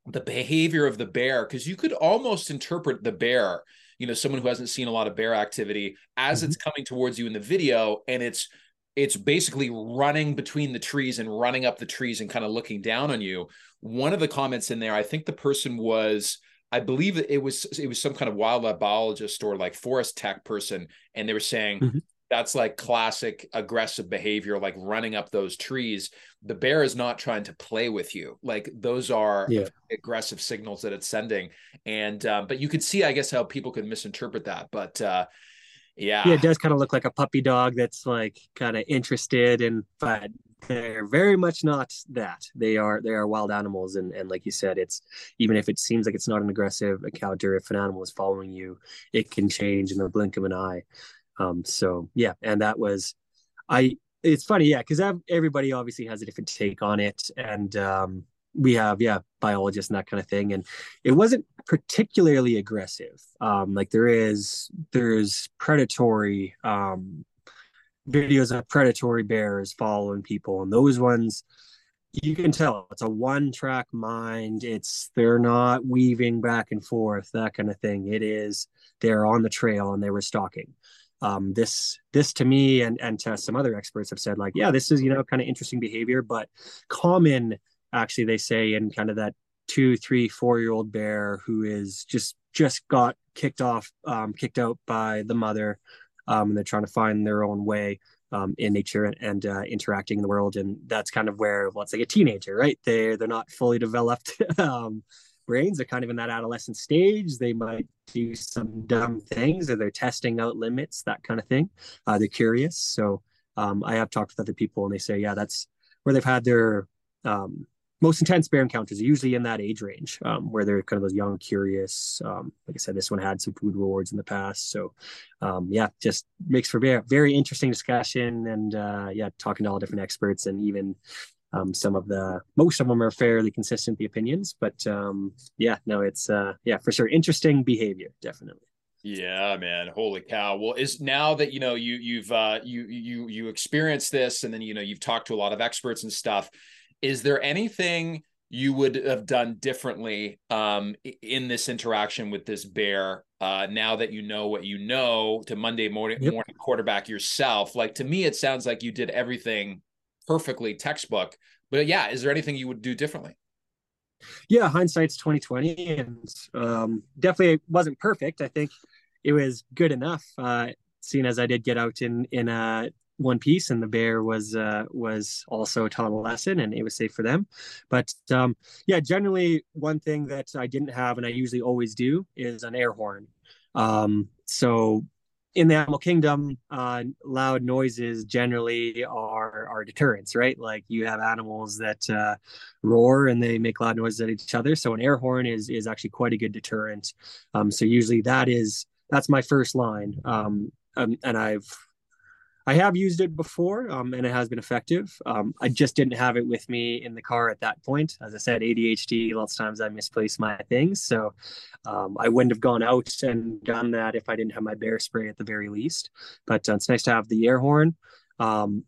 the behavior of the bear because you could almost interpret the bear you know someone who hasn't seen a lot of bear activity as mm-hmm. it's coming towards you in the video and it's it's basically running between the trees and running up the trees and kind of looking down on you one of the comments in there i think the person was I believe it was it was some kind of wildlife biologist or like forest tech person, and they were saying mm-hmm. That's like classic aggressive behavior, like running up those trees. The bear is not trying to play with you; like those are yeah. aggressive signals that it's sending. And uh, but you could see, I guess, how people could misinterpret that. But uh, yeah, yeah, it does kind of look like a puppy dog that's like kind of interested and but they're very much not that they are they are wild animals and and like you said it's even if it seems like it's not an aggressive encounter if an animal is following you it can change in the blink of an eye um so yeah and that was i it's funny yeah because everybody obviously has a different take on it and um we have yeah biologists and that kind of thing and it wasn't particularly aggressive. Um like there is there's predatory um videos of predatory bears following people and those ones you can tell it's a one track mind it's they're not weaving back and forth that kind of thing. It is they're on the trail and they were stalking um, this this to me and and to some other experts have said like yeah this is you know kind of interesting behavior but common actually they say in kind of that two three four year old bear who is just just got kicked off um, kicked out by the mother um, and they're trying to find their own way um, in nature and, and uh, interacting in the world. And that's kind of where, well, it's like a teenager, right? They're they're not fully developed um, brains. They're kind of in that adolescent stage. They might do some dumb things, or they're testing out limits, that kind of thing. Uh, they're curious. So um, I have talked with other people, and they say, yeah, that's where they've had their um, most intense bear encounters usually in that age range um, where they're kind of those young, curious. Um, like I said, this one had some food rewards in the past. So, um, yeah, just makes for very, very interesting discussion and, uh, yeah, talking to all different experts and even um, some of the, most of them are fairly consistent, the opinions. But um, yeah, no, it's, uh, yeah, for sure. Interesting behavior, definitely. Yeah, man. Holy cow. Well, is now that you know you you've uh you you you experienced this and then you know you've talked to a lot of experts and stuff is there anything you would have done differently um, in this interaction with this bear uh, now that you know what you know to Monday morning, yep. morning quarterback yourself? Like to me, it sounds like you did everything perfectly textbook. But yeah, is there anything you would do differently? Yeah, hindsight's twenty twenty, and um, definitely wasn't perfect. I think it was good enough. Uh, seeing as I did get out in in a one piece and the bear was uh, was also taught a lesson and it was safe for them but um, yeah generally one thing that i didn't have and i usually always do is an air horn um, so in the animal kingdom uh, loud noises generally are are deterrents right? Like you have animals that uh, roar and they make loud noises at each other. So an air horn is is actually quite a good deterrent. Um, so usually that is that's my first line. Um, um, and i've I have used it before, um, and it has been effective. Um, I just didn't have it with me in the car at that point. As I said, ADHD. Lots of times I misplace my things, so um, I wouldn't have gone out and done that if I didn't have my bear spray at the very least. But uh, it's nice to have the air horn. Um,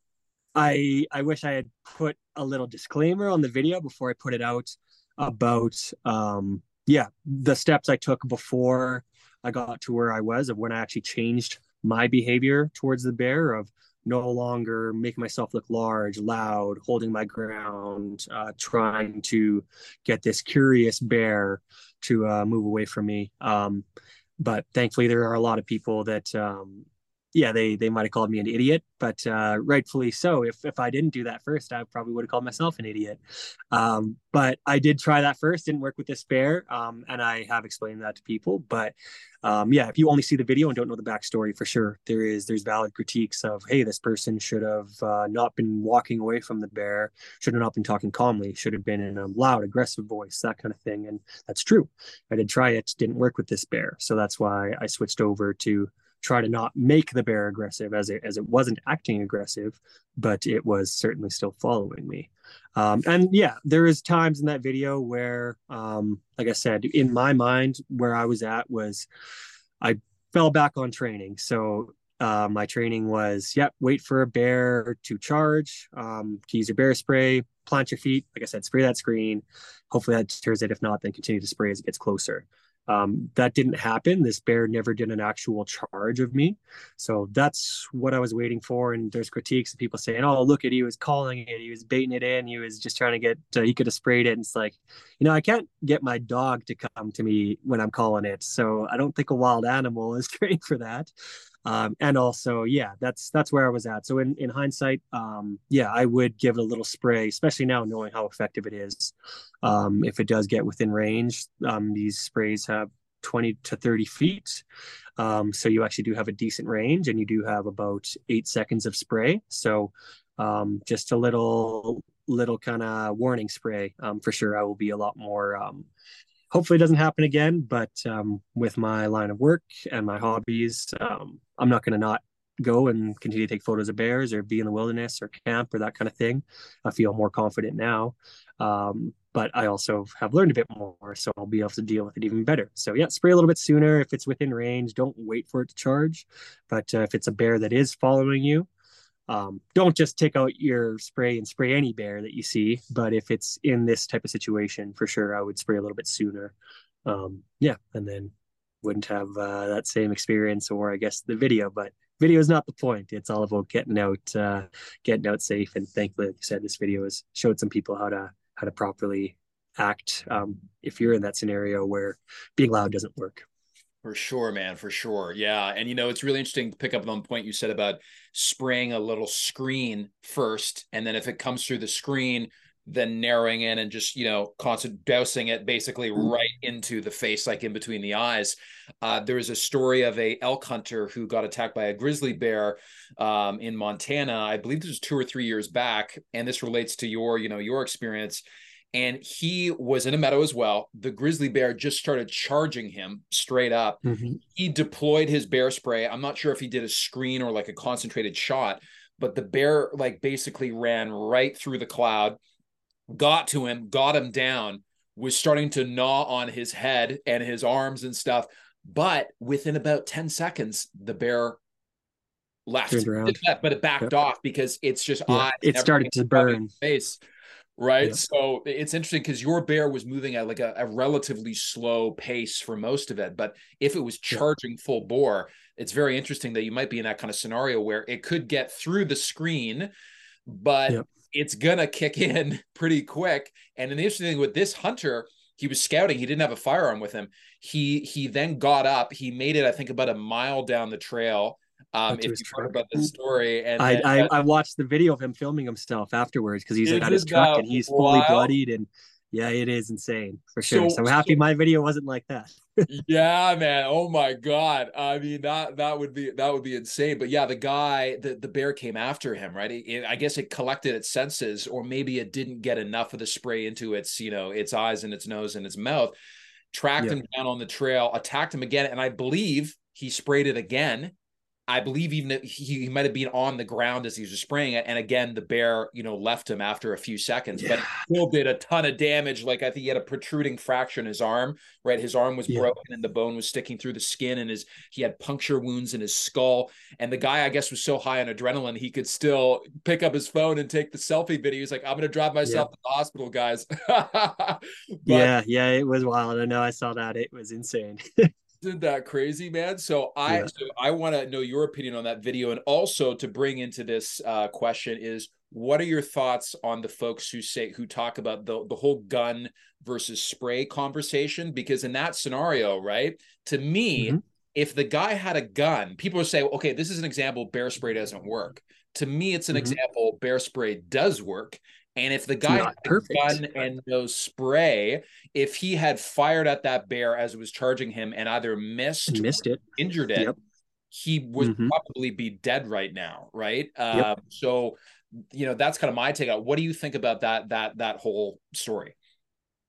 I I wish I had put a little disclaimer on the video before I put it out about um, yeah the steps I took before I got to where I was of when I actually changed my behavior towards the bear of no longer making myself look large, loud, holding my ground, uh, trying to get this curious bear to uh, move away from me. Um, but thankfully, there are a lot of people that um, yeah, they they might have called me an idiot, but uh, rightfully so. If if I didn't do that first, I probably would have called myself an idiot. Um, but I did try that first, didn't work with this bear, um, and I have explained that to people. But um, yeah, if you only see the video and don't know the backstory, for sure there is there's valid critiques of hey, this person should have uh, not been walking away from the bear, should have not been talking calmly, should have been in a loud, aggressive voice, that kind of thing. And that's true. I did try it, didn't work with this bear, so that's why I switched over to try to not make the bear aggressive as it as it wasn't acting aggressive but it was certainly still following me. Um, and yeah there is times in that video where um, like i said in my mind where i was at was i fell back on training. So uh, my training was yep wait for a bear to charge um, use your bear spray plant your feet like i said spray that screen. Hopefully that deters it. If not then continue to spray as it gets closer um, that didn't happen. This bear never did an actual charge of me. So that's what I was waiting for. And there's critiques of people saying, oh, look at he was calling it. He was baiting it in. He was just trying to get, uh, he could have sprayed it. And it's like, you know, I can't get my dog to come to me when I'm calling it. So I don't think a wild animal is trained for that um, and also yeah that's that's where i was at. So in in hindsight um, yeah i would give it a little spray especially now knowing how effective it is. Um, if it does get within range um, these sprays have 20 to 30 feet. Um, so you actually do have a decent range and you do have about eight seconds of spray. So um, just a little little kind of warning spray for sure. I will be a lot more hopefully it doesn't happen again. But um, with my line of work and my hobbies, um, I'm not going to not go and continue to take photos of bears or be in the wilderness or camp or that kind of thing. I feel more confident now. Um, but I also have learned a bit more, so I'll be able to deal with it even better. So yeah, spray a little bit sooner if it's within range. Don't wait for it to charge. But uh, if it's a bear that is following you, um, don't just take out your spray and spray any bear that you see but if it's in this type of situation for sure i would spray a little bit sooner. Um, yeah and then wouldn't have uh, that same experience or i guess the video but video is not the point. It's all about getting out uh, getting out safe. And thankfully like you said this video has showed some people how to how to properly act um, if you're in that scenario where being loud doesn't work for sure, man, for sure. Yeah. And you know, it's really interesting to pick up on the point you said about spraying a little screen first. And then if it comes through the screen, then narrowing in and just, you know, constant dousing it basically mm. right into the face, like in between the eyes. Uh, there was a story of a elk hunter who got attacked by a grizzly bear um, in Montana. I believe this was two or three years back. And this relates to your, you know, your experience and he was in a meadow as well. The grizzly bear just started charging him straight up. Mm-hmm. He deployed his bear spray. I'm not sure if he did a screen or like a concentrated shot, but the bear like basically ran right through the cloud, got to him, got him down, was starting to gnaw on his head and his arms and stuff. But within about 10 seconds, the bear left, but it backed yep. off because it's just yeah, it started to burn face right? Yeah. So it's interesting because your bear was moving at like a, a, relatively slow pace for most of it. But if it was charging full bore, it's very interesting that you might be in that kind of scenario where it could get through the screen, but yeah. it's gonna kick in pretty quick. And the interesting thing with this hunter, he was scouting, he didn't have a firearm with him. He he then got up, he made it, I think, about a mile down the trail um, if you heard about the story, and I, I, I watched the video of him filming himself afterwards because he's at his truck and he's fully bloodied and yeah, it is insane for sure. So, so I'm happy so, my video wasn't like that. yeah, man. Oh my god. I mean that that would be that would be insane. But yeah, the guy, the the bear came after him, right? It, it, I guess it collected its senses, or maybe it didn't get enough of the spray into its you know its eyes and its nose and its mouth. Tracked yeah. him down on the trail, attacked him again, and I believe he sprayed it again I believe even he, he might have been on the ground as he was spraying it. And again, the bear, you know, left him after a few seconds, yeah. but still did a ton of damage. Like I think he had a protruding fracture in his arm, right? His arm was yeah. broken and the bone was sticking through the skin and his he had puncture wounds in his skull. And the guy, I guess, was so high on adrenaline, he could still pick up his phone and take the selfie video. He's like, I'm gonna drive myself yeah. to the hospital, guys. but, yeah, yeah, it was wild. I know I saw that. It was insane. isn't that crazy, man? So I yeah. so I want to know your opinion on that video, and also to bring into this uh, question is what are your thoughts on the folks who say who talk about the the whole gun versus spray conversation? Because in that scenario, right, to me. Mm-hmm. If the guy had a gun, people would say, okay, this is an example bear spray doesn't work. To me, it's an mm-hmm. example bear spray does work. And if the guy had a gun and no spray, if he had fired at that bear as it was charging him and either missed, missed it, injured it, yep. he would mm-hmm. probably be dead right now, right? Yep. Um, so, you know, that's kind of my take out. What do you think about that that that whole story?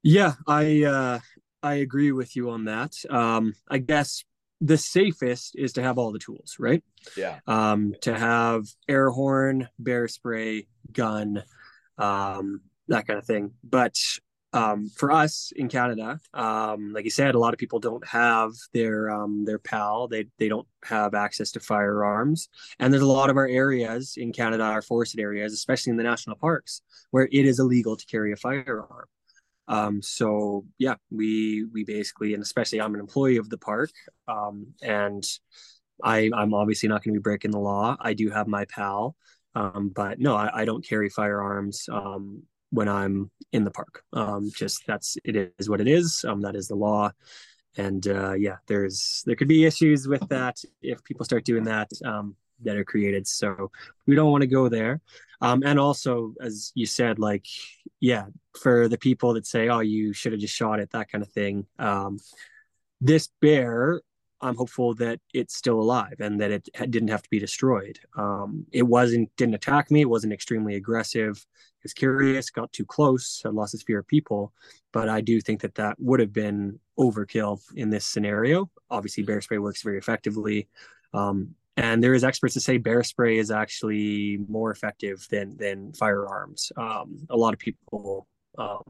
Yeah, I uh, I agree with you on that. Um, I guess the safest is to have all the tools, right? Yeah. Um, to have air horn, bear spray, gun um, that kind of thing. But um, for us in Canada, um, like you said, a lot of people don't have their um, their PAL. They they don't have access to firearms, and there's a lot of our areas in Canada, our forested areas, especially in the national parks, where it is illegal to carry a firearm. Um, so yeah, we we basically, and especially I'm an employee of the park, um, and I I'm obviously not going to be breaking the law. I do have my PAL. Um, but no, I, I, don't carry firearms um, when I'm in the park. Um, just that's it is what it is. Um, that is the law. And uh, yeah, there's there could be issues with that if people start doing that um, that are created. So we don't want to go there. Um, and also, as you said, like yeah, for the people that say, "Oh, you should have just shot it," that kind of thing. this bear I'm hopeful that it's still alive and that it didn't have to be destroyed. Um, it wasn't didn't attack me. It wasn't extremely aggressive. It was curious, got too close, had lost its fear of people. But I do think that that would have been overkill in this scenario. Obviously, bear spray works very effectively. Um, and there is experts to say bear spray is actually more effective than than firearms. Um, a lot of people um,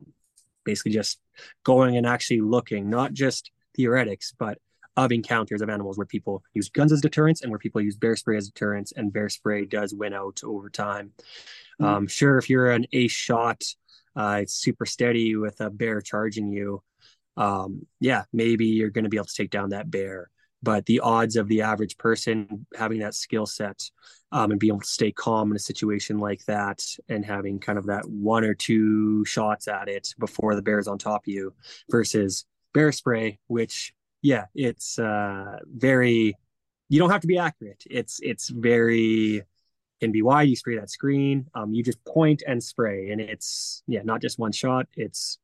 basically just going and actually looking, not just theoretics, but of encounters of animals where people use guns as deterrence and where people use bear spray as deterrence, and bear spray does win out over time. Mm-hmm. Um, sure, if you're an ace shot, uh, it's super steady with a bear charging you. Um, yeah, maybe you're going to be able to take down that bear. But the odds of the average person having that skill set um, and being able to stay calm in a situation like that and having kind of that one or two shots at it before the bear's on top of you versus bear spray, which yeah, it's uh, very. You don't have to be accurate. It's it's very can be why you spray that screen. Um, you just point and spray, and it's yeah, not just one shot. It's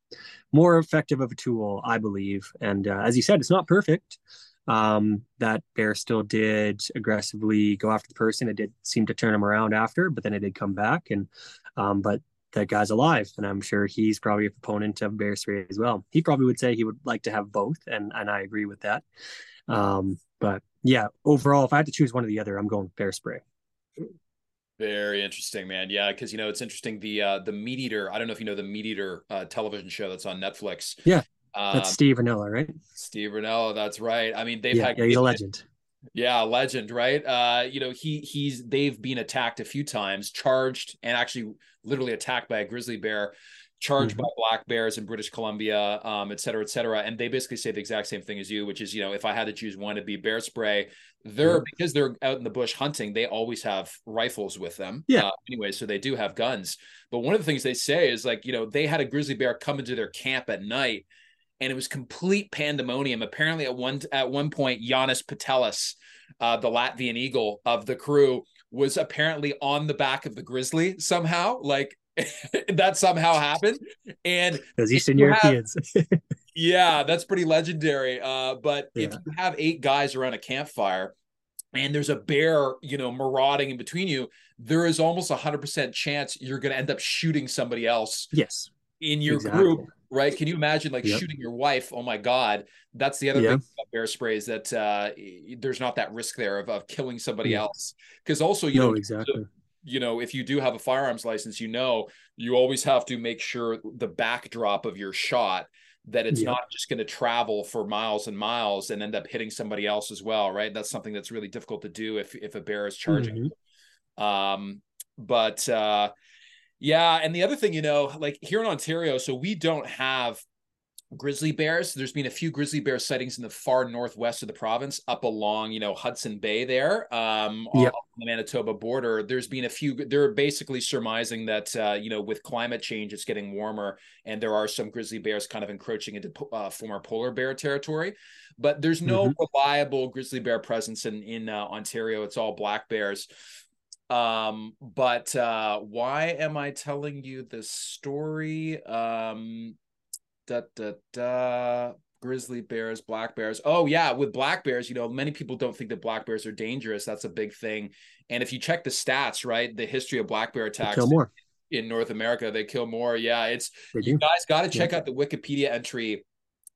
more effective of a tool, I believe. And uh, as you said, it's not perfect. Um, that bear still did aggressively go after the person. It did seem to turn him around after, but then it did come back. And um, but that guy's alive and i'm sure he's probably a proponent of bear spray as well he probably would say he would like to have both and and i agree with that um but yeah overall if i had to choose one or the other i'm going bear spray very interesting man yeah because you know it's interesting the uh the meat eater i don't know if you know the meat eater uh, television show that's on netflix yeah that's um, Steve Rinella, right? Steve Rinella, that's right. I mean, they've yeah, had yeah, he's a legend. Yeah, legend, right? Uh, you know, he he's they've been attacked a few times, charged and actually literally attacked by a grizzly bear, charged mm-hmm. by black bears in British Columbia, um, et cetera, et cetera. And they basically say the exact same thing as you, which is, you know, if I had to choose one, it'd be bear spray. They're mm-hmm. because they're out in the bush hunting, they always have rifles with them. Yeah. Uh, anyway, so they do have guns. But one of the things they say is like, you know, they had a grizzly bear come into their camp at night and it was complete pandemonium. Apparently, at one at one point, Janis Putelis, uh, the Latvian eagle of the crew, was apparently on the back of the grizzly somehow. Like that somehow happened, and those Eastern Europeans. Have, yeah, that's pretty legendary. Uh, but yeah. if you have eight guys around a campfire. And there's a bear, you know, marauding in between you. There is almost a hundred percent chance you're going to end up shooting somebody else. Yes, in your exactly. group right? Can you imagine like Yep. shooting your wife? Oh my God. That's the other Yeah. thing about bear spray is that uh, there's not that risk there of, of killing somebody Yeah. else. Because also, you no, know, exactly. you know, if you do have a firearms license, you know, you always have to make sure the backdrop of your shot that it's Yeah. not just going to travel for miles and miles and end up hitting somebody else as well, right? That's something that's really difficult to do if if a bear is charging. Mhm. Um, but uh, yeah, and the other thing, you know, like here in Ontario, so we don't have grizzly bears. There's been a few grizzly bear sightings in the far northwest of the province, up along, you know, Hudson Bay there, um, on the Manitoba border. There's been a few. They're basically surmising that, uh, you know, with climate change, it's getting warmer, and there are some grizzly bears kind of encroaching into uh, former polar bear territory. But there's no Mhm. reliable grizzly bear presence in in uh, Ontario. It's all black bears. Um, but uh, why am I telling you this story? Um, da da da. Grizzly bears, black bears. Oh yeah, with black bears, you know, many people don't think that black bears are dangerous. That's a big thing. And if you check the stats, right, the history of black bear attacks Kill more. in North America, they kill more. Yeah, it's you guys got to check out the Wikipedia entry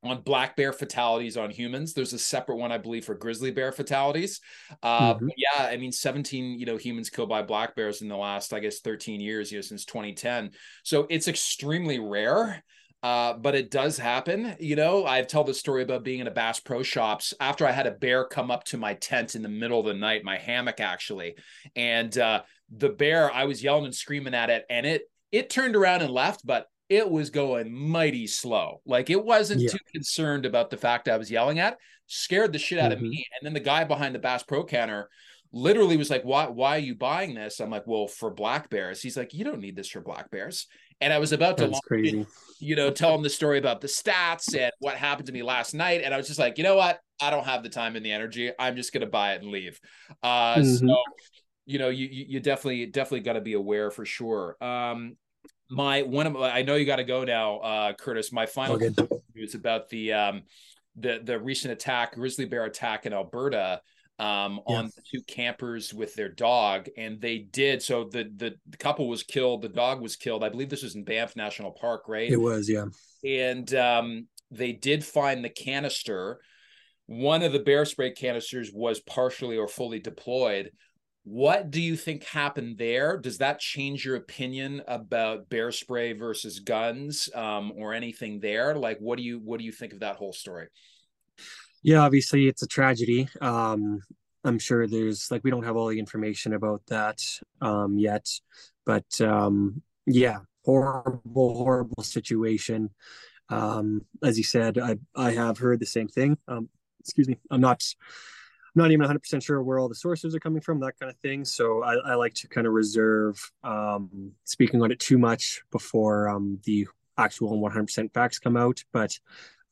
on black bear fatalities on humans. There's a separate one, I believe, for grizzly bear fatalities. Uh, Mhm. but yeah, I mean, 17, you know, humans killed by black bears in the last, I guess, 13 years, you know, since 2010. So it's extremely rare. Uh, but it does happen. You know, I've told the story about being in a Bass Pro Shops after I had a bear come up to my tent in the middle of the night, my hammock actually, and uh, the bear, I was yelling and screaming at it, and it it turned around and left, but it was going mighty slow. Like it wasn't Yeah. too concerned about the fact I was yelling at, scared the shit out of Mhm. me. And then the guy behind the Bass Pro counter literally was like, Why why are you buying this? I'm like, Well, for black bears. He's like, You don't need this for black bears. And I was about to That's crazy. you know, tell him the story about the stats and what happened to me last night. And I was just like, you know what? I don't have the time and the energy. I'm just gonna buy it and leave. Uh Mhm. so you know, you you you definitely definitely got to be aware for sure. Um my one of my, I know you got to go now, uh Curtis. My final news about the um the the recent attack, grizzly bear attack in Alberta um Yeah. on the two campers with their dog and they did so the, the the couple was killed the dog was killed i believe this was in banff national park right It was, yeah. and um, they did find the canister. One of the bear spray canisters was partially or fully deployed. What do you think happened there? Does that change your opinion about bear spray versus guns, um, or anything there? Like, what do you what do you think of that whole story? Yeah, obviously it's a tragedy. Um, I'm sure there's like we don't have all the information about that um, yet, but um, yeah, horrible, horrible situation. Um, as you said, I I have heard the same thing. Um, excuse me, I'm not not even 100% sure where all the sources are coming from, that kind of thing. So I, I like to kind of reserve um, speaking on it too much before um, the actual 100% facts come out. But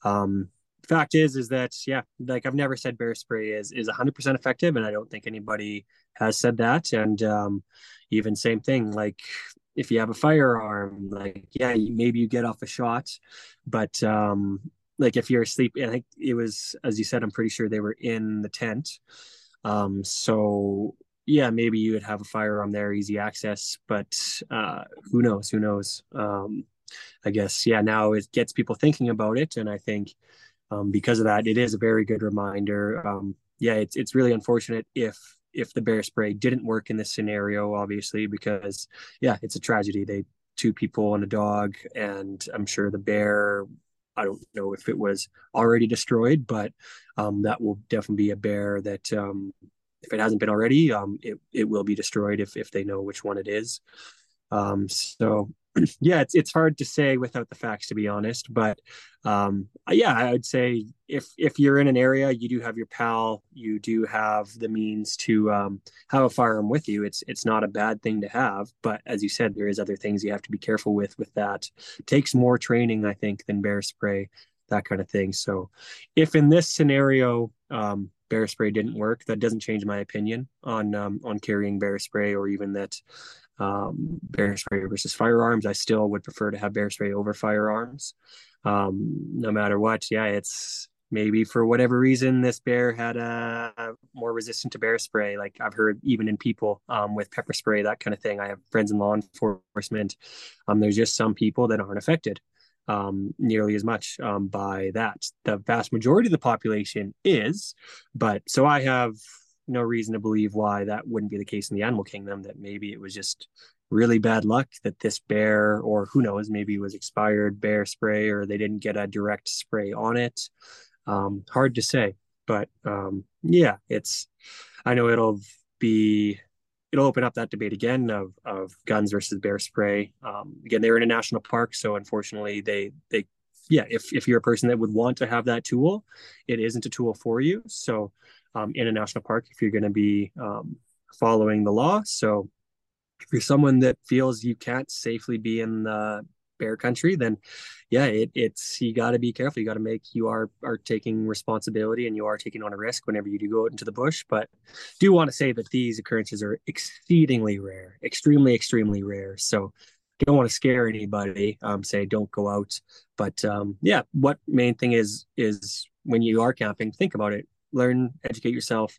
um, fact is, is that yeah, like I've never said bear spray is is 100% effective, and I don't think anybody has said that. And um, even same thing, like if you have a firearm, like yeah, maybe you get off a shot, but um, like if you're asleep, I think it was as you said, I'm pretty sure they were in the tent. Um, so yeah, maybe you would have a firearm there, easy access, but uh, who knows? Who knows? Um, I guess yeah. Now it gets people thinking about it, and I think um, because of that, it is a very good reminder. Um, yeah, it's it's really unfortunate if if the bear spray didn't work in this scenario, obviously, because yeah, it's a tragedy. They two people and a dog, and I'm sure the bear. I don't know if it was already destroyed, but um, that will definitely be a bear that um, if it hasn't been already, um, it it will be destroyed if if they know which one it is. Um, so yeah, it's it's hard to say without the facts, to be honest. But um, yeah, I would say if if you're in an area, you do have your pal, you do have the means to um, have a firearm with you. It's it's not a bad thing to have, but as you said, there is other things you have to be careful with. With that, it takes more training, I think, than bear spray, that kind of thing. So, if in this scenario, um, bear spray didn't work, that doesn't change my opinion on um, on carrying bear spray or even that um, bear spray versus firearms. I still would prefer to have bear spray over firearms, um, no matter what. Yeah, it's maybe for whatever reason this bear had a uh, more resistant to bear spray. Like I've heard even in people um, with pepper spray, that kind of thing. I have friends in law enforcement. Um, there's just some people that aren't affected. um, nearly as much um, by that. The vast majority of the population is, but so I have no reason to believe why that wouldn't be the case in the animal kingdom. That maybe it was just really bad luck that this bear, or who knows, maybe it was expired bear spray, or they didn't get a direct spray on it. Um, hard to say, but um, yeah, it's. I know it'll be it'll open up that debate again of of guns versus bear spray. Um, again, they're in a national park, so unfortunately, they they yeah, if if you're a person that would want to have that tool, it isn't a tool for you. So, um, in a national park, if you're going to be um, following the law, so if you're someone that feels you can't safely be in the bear country, then yeah, it, it's you got to be careful. You got to make you are are taking responsibility and you are taking on a risk whenever you do go out into the bush. But do want to say that these occurrences are exceedingly rare, extremely extremely rare. So don't want to scare anybody. Um, say don't go out. But um, yeah, what main thing is is when you are camping, think about it. Learn, educate yourself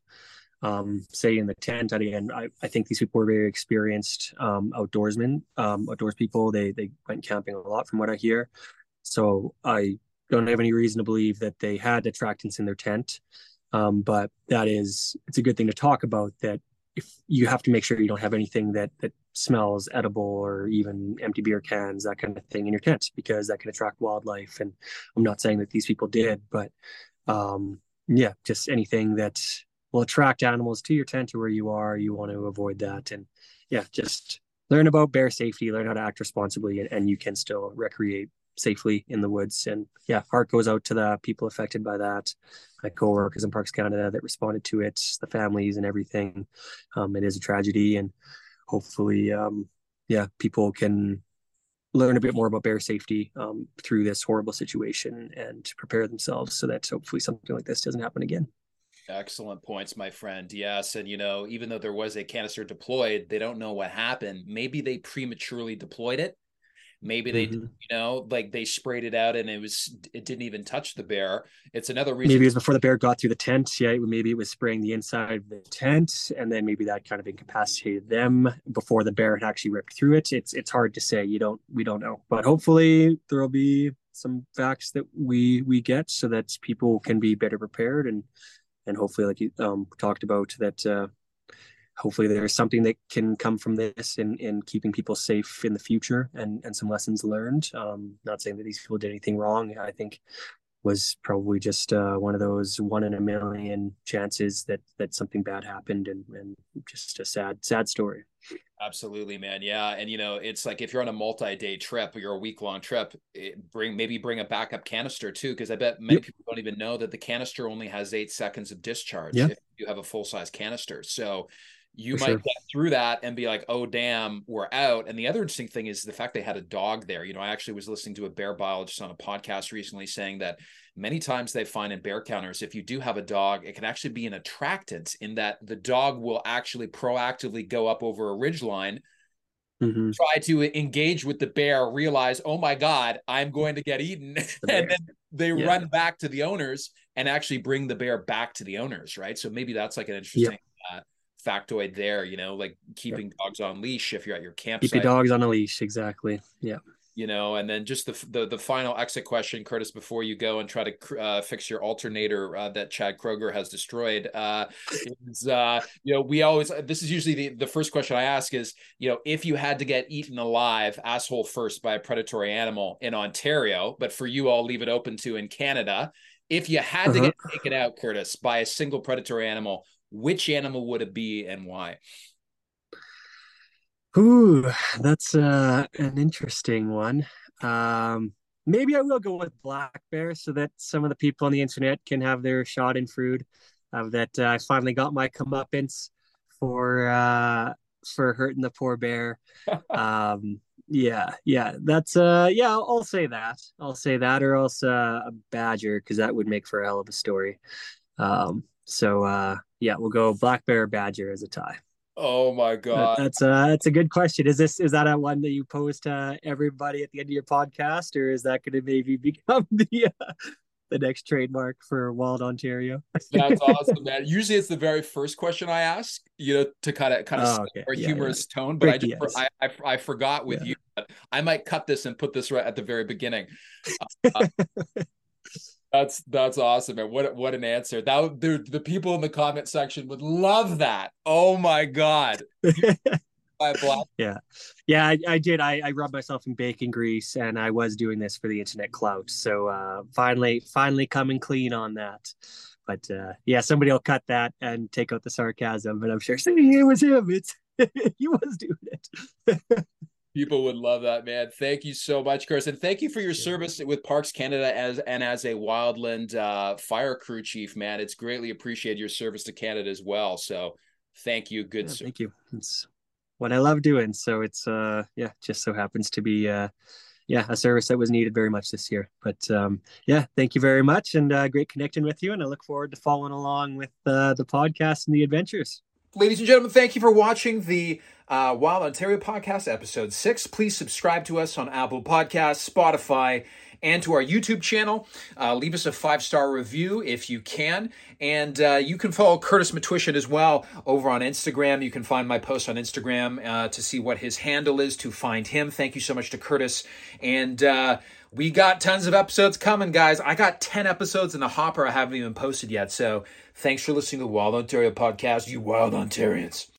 um, say in the tent. Again, I, I think these people were very experienced um, outdoorsmen, um, outdoors people. They they went camping a lot, from what I hear. So I don't have any reason to believe that they had attractants in their tent. Um, but that is, it's a good thing to talk about. That if you have to make sure you don't have anything that that smells edible or even empty beer cans, that kind of thing in your tent, because that can attract wildlife. And I'm not saying that these people did, but um, yeah, just anything that will attract animals to your tent or where you are. You want to avoid that. And yeah, just learn about bear safety, learn how to act responsibly, and, and you can still recreate safely in the woods. And yeah, heart goes out to the people affected by that. My co-workers in Parks Canada that responded to it, the families and everything. Um, it is a tragedy, and hopefully, um, yeah, people can learn a bit more about bear safety um, through this horrible situation and prepare themselves so that hopefully something like this doesn't happen again. Excellent points, my friend. Yes. And, you know, even though there was a canister deployed, they don't know what happened. Maybe they prematurely deployed it. Maybe they, mm-hmm. you know, like they sprayed it out and it was, it didn't even touch the bear. It's another reason. Maybe it was before the bear got through the tent. Yeah. Maybe it was spraying the inside of the tent and then maybe that kind of incapacitated them before the bear had actually ripped through it. It's, it's hard to say. You don't, we don't know, but hopefully there'll be some facts that we, we get so that people can be better prepared and, and hopefully, like you um, talked about, that uh, hopefully there's something that can come from this in in keeping people safe in the future and and some lessons learned. Um, not saying that these people did anything wrong. I think was probably just uh, one of those one in a million chances that that something bad happened and and just a sad sad story. Absolutely, man. Yeah, and you know, it's like if you're on a multi-day trip or you're a week-long trip, bring maybe bring a backup canister too, because I bet many yep. people don't even know that the canister only has eight seconds of discharge if you have a full-size canister. So you For might sure. get through that and be like, oh damn, we're out. And the other interesting thing is the fact they had a dog there. You know, I actually was listening to a bear biologist on a podcast recently saying that many times they find in bear counters, if you do have a dog, it can actually be an attractant in that the dog will actually proactively go up over a ridge line. Mm-hmm. Try to engage with the bear, realize, oh my God, I'm going to get eaten. and then they yeah. run back to the owners and actually bring the bear back to the owners, right? So maybe that's like an interesting uh, factoid there, you know, like keeping dogs on leash if you're at your campsite. Keep your dogs on a leash, exactly. Yeah you know and then just the the, the final exit question curtis before you go and try to uh, fix your alternator uh, that chad Kroeger has destroyed uh, is uh, you know we always this is usually the, the first question i ask is you know if you had to get eaten alive asshole first by a predatory animal in ontario but for you i'll leave it open to in canada if you had uh-huh. to get taken out curtis by a single predatory animal which animal would it be and why Ooh, that's uh, an interesting one. Um, maybe I will go with black bear so that some of the people on the internet can have their shot in food of that uh, I finally got my comeuppance for uh, for hurting the poor bear. um, yeah, yeah, that's uh, yeah, I'll, I'll, say that. I'll say that, or else uh, a badger because that would make for a hell of a story. Um, so uh, yeah, we'll go black bear badger as a tie. Oh my god, that's a that's a good question. Is this is that a one that you pose to everybody at the end of your podcast, or is that going to maybe become the uh, the next trademark for Wild Ontario? that's awesome, man. Usually, it's the very first question I ask, you know, to kind of kind of oh, okay. yeah, humorous yeah. tone. But I, just, I, I I forgot with yeah. you I might cut this and put this right at the very beginning. Uh, that's that's awesome, and what what an answer! That the the people in the comment section would love that. Oh my god! yeah, yeah, I, I did. I, I rubbed myself in bacon grease, and I was doing this for the internet clout. So uh, finally, finally coming clean on that. But uh, yeah, somebody will cut that and take out the sarcasm. But I'm sure saying it was him. It's he was doing it. People would love that, man. Thank you so much, Chris, and thank you for your service with Parks Canada as and as a wildland uh, fire crew chief, man. It's greatly appreciated your service to Canada as well. So, thank you, good yeah, sir. Thank you. It's what I love doing. So it's uh yeah, just so happens to be uh yeah a service that was needed very much this year. But um yeah, thank you very much, and uh, great connecting with you. And I look forward to following along with uh, the podcast and the adventures. Ladies and gentlemen, thank you for watching the uh, Wild Ontario Podcast, Episode 6. Please subscribe to us on Apple Podcasts, Spotify, and to our YouTube channel. Uh, leave us a five star review if you can. And uh, you can follow Curtis Matwishyn as well over on Instagram. You can find my post on Instagram uh, to see what his handle is to find him. Thank you so much to Curtis. And uh, we got tons of episodes coming, guys. I got 10 episodes in the hopper I haven't even posted yet. So thanks for listening to the Wild Ontario podcast, you wild Ontarians.